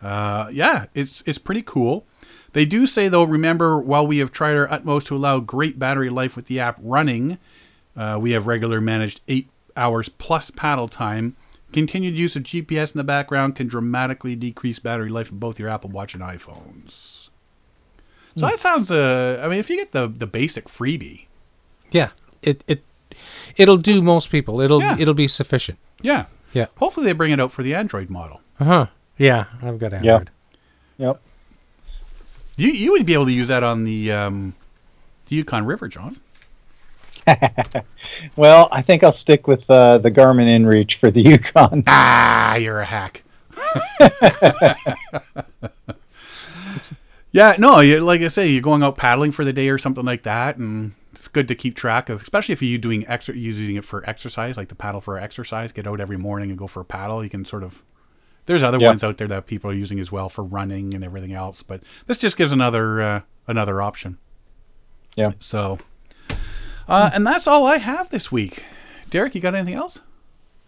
Uh, yeah, it's it's pretty cool. They do say though, remember, while we have tried our utmost to allow great battery life with the app running, uh, we have regular managed eight hours plus paddle time. Continued use of GPS in the background can dramatically decrease battery life of both your Apple Watch and iPhones. So that sounds. Uh, I mean, if you get the the basic freebie, Yeah, it it it'll do most people. It'll Yeah. it'll be sufficient. yeah, Yeah. Hopefully, they bring it out for the Android model. Uh huh. Yeah, I've got Android. Yep. You you would be able to use that on the um, the Yukon River, John. Well, I think I'll stick with uh, the Garmin InReach for the Yukon. Ah, you're a hack. yeah, no, you, like I say, you're going out paddling for the day or something like that, and it's good to keep track of, especially if you're doing exer- using it for exercise, like the paddle for exercise. Get out every morning and go for a paddle. You can sort of. There's other Yeah. ones out there that people are using as well for running and everything else, but this just gives another uh, another option. Yeah. So, uh, and that's all I have this week. Derek, you got anything else?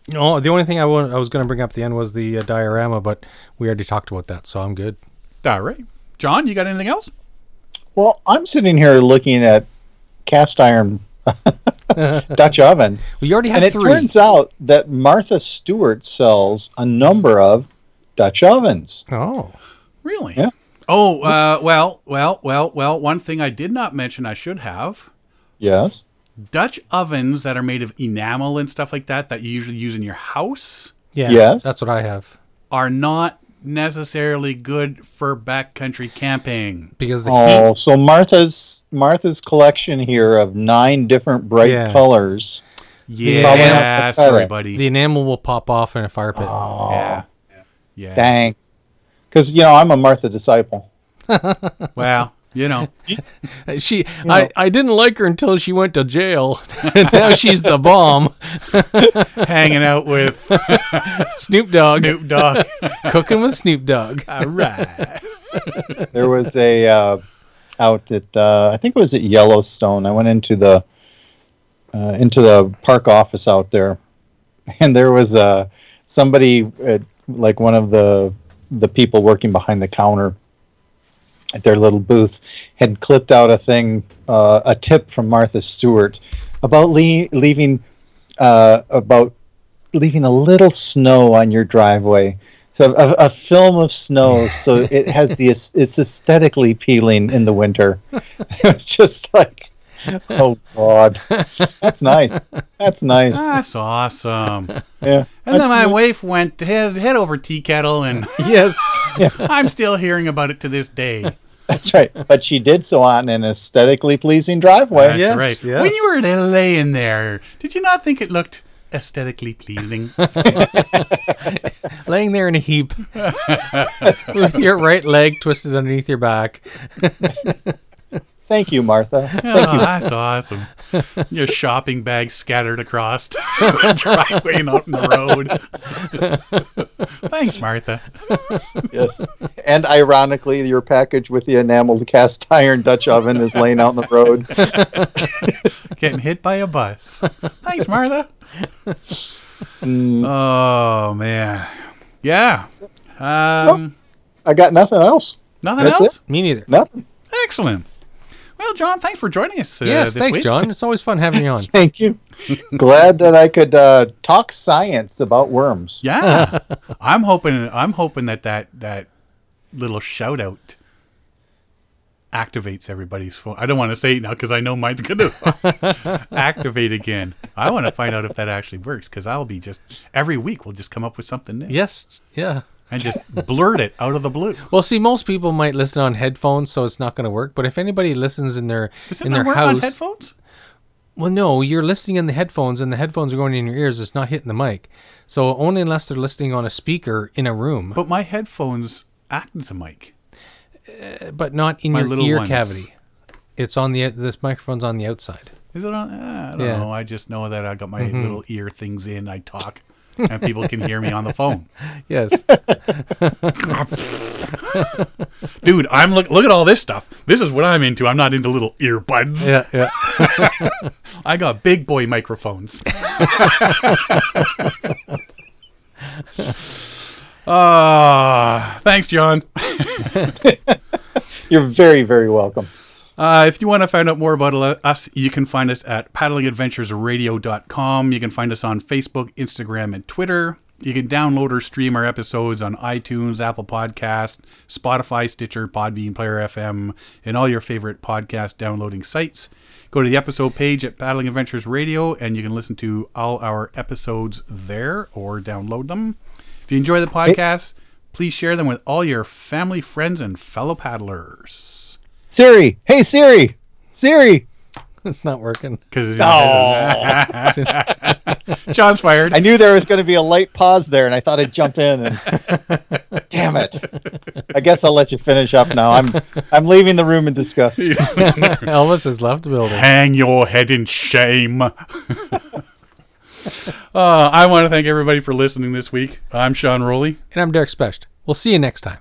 No, the only thing I, wa- I was going to bring up at the end was the uh, diorama, but we already talked about that, so I'm good. All right, John, you got anything else? Well, I'm sitting here looking at cast iron Dutch ovens. We already had And it turns out that Martha Stewart sells a number of Dutch ovens. oh, Really? Yeah. Oh, uh, well, well, well, well. One thing I did not mention, I should have. Yes. Dutch ovens that are made of enamel and stuff like that, that you usually use in your house, yeah. Yes. that's what I have are not necessarily good for backcountry camping. because the Oh, heat. so Martha's Martha's collection here of nine different bright Yeah. colors. Yeah, Probably not gonna cut sorry, buddy. The enamel will pop off in a fire pit. Oh, yeah, yeah. dang. Because you know I'm a Martha disciple. Well, you know, She, I, I didn't like her until she went to jail. now she's the bomb. hanging out with Snoop Dogg, Snoop Dogg. cooking with Snoop Dogg. All right. There was a uh, out at uh, I think it was at Yellowstone. I went into the uh, into the park office out there, and there was uh, somebody at, like one of the the people working behind the counter at their little booth had clipped out a thing, uh, a tip from Martha Stewart about le- leaving uh, about leaving a little snow on your driveway. So a, a film of snow, so it has the it's aesthetically appealing in the winter. it's just like, oh god, that's nice. That's nice. That's awesome. Yeah. And then my wife went head head over tea kettle, and Yes. I'm still hearing about it to this day. That's right. But she did so on an aesthetically pleasing driveway. That's Yes, right. yes. When you were laying there, did you not think it looked aesthetically pleasing? Laying there in a heap with your right leg twisted underneath your back. Thank you, Martha. oh, that's awesome. Your shopping bags scattered across the driveway and out in the road. Thanks, Martha. Yes. And ironically, your package with the enameled cast iron Dutch oven is laying out in the road. Getting hit by a bus. Thanks, Martha. Mm, Oh man, yeah. Um, I got nothing else. nothing That's else. Me neither. Nothing. Excellent. Well, John, thanks for joining us. Uh, yes, this thanks, week. John. It's always fun having you on. Thank you. Glad that I could uh, talk science about worms. Yeah, I'm hoping. I'm hoping that that that little shout out activates everybody's phone. I don't want to say it now because I know mine's going to activate again. I want to find out if that actually works because I'll be just every week we'll just come up with something new Yes. Yeah. And just blurt it out of the blue. Well, see, most people might listen on headphones, so it's not going to work. But if anybody listens in their Does it in their work on house, headphones? well, no, you're listening in the headphones, and the headphones are going in your ears. It's not hitting the mic. So only unless they're listening on a speaker in a room, But my headphones act as a mic. but not in my your little ear ones. cavity. It's on the this microphone's on the outside. Is it on? Uh, I don't Yeah. know. I just know that I got my little ear things in. I talk. And people can hear me on the phone. Yes. Dude, I'm look look at all this stuff. This is what I'm into. I'm not into little earbuds. yeah. Yeah. I got big boy microphones. Ah, thanks, John. You're very, very welcome. Uh, if you want to find out more about us, you can find us at paddlingadventuresradio.com. You can find us on Facebook, Instagram, and Twitter. You can download or stream our episodes on iTunes, Apple Podcast, Spotify, Stitcher, Podbean, Player FM, and all your favorite podcast downloading sites. Go to the episode page at Paddling Adventures Radio, and you can listen to all our episodes there or download them. If you enjoy the podcast, please share them with all your family, friends, and fellow paddlers. Siri, hey Siri, Siri. It's not working. Because Oh, John's fired. I knew there was going to be a light pause there, and I thought I'd jump in. And damn it! I guess I'll let you finish up now. I'm I'm leaving the room in disgust. Elvis has left the building. Hang your head in shame. uh, I want to thank everybody for listening this week. I'm Sean Rowley. And I'm Derek Specht. We'll see you next time.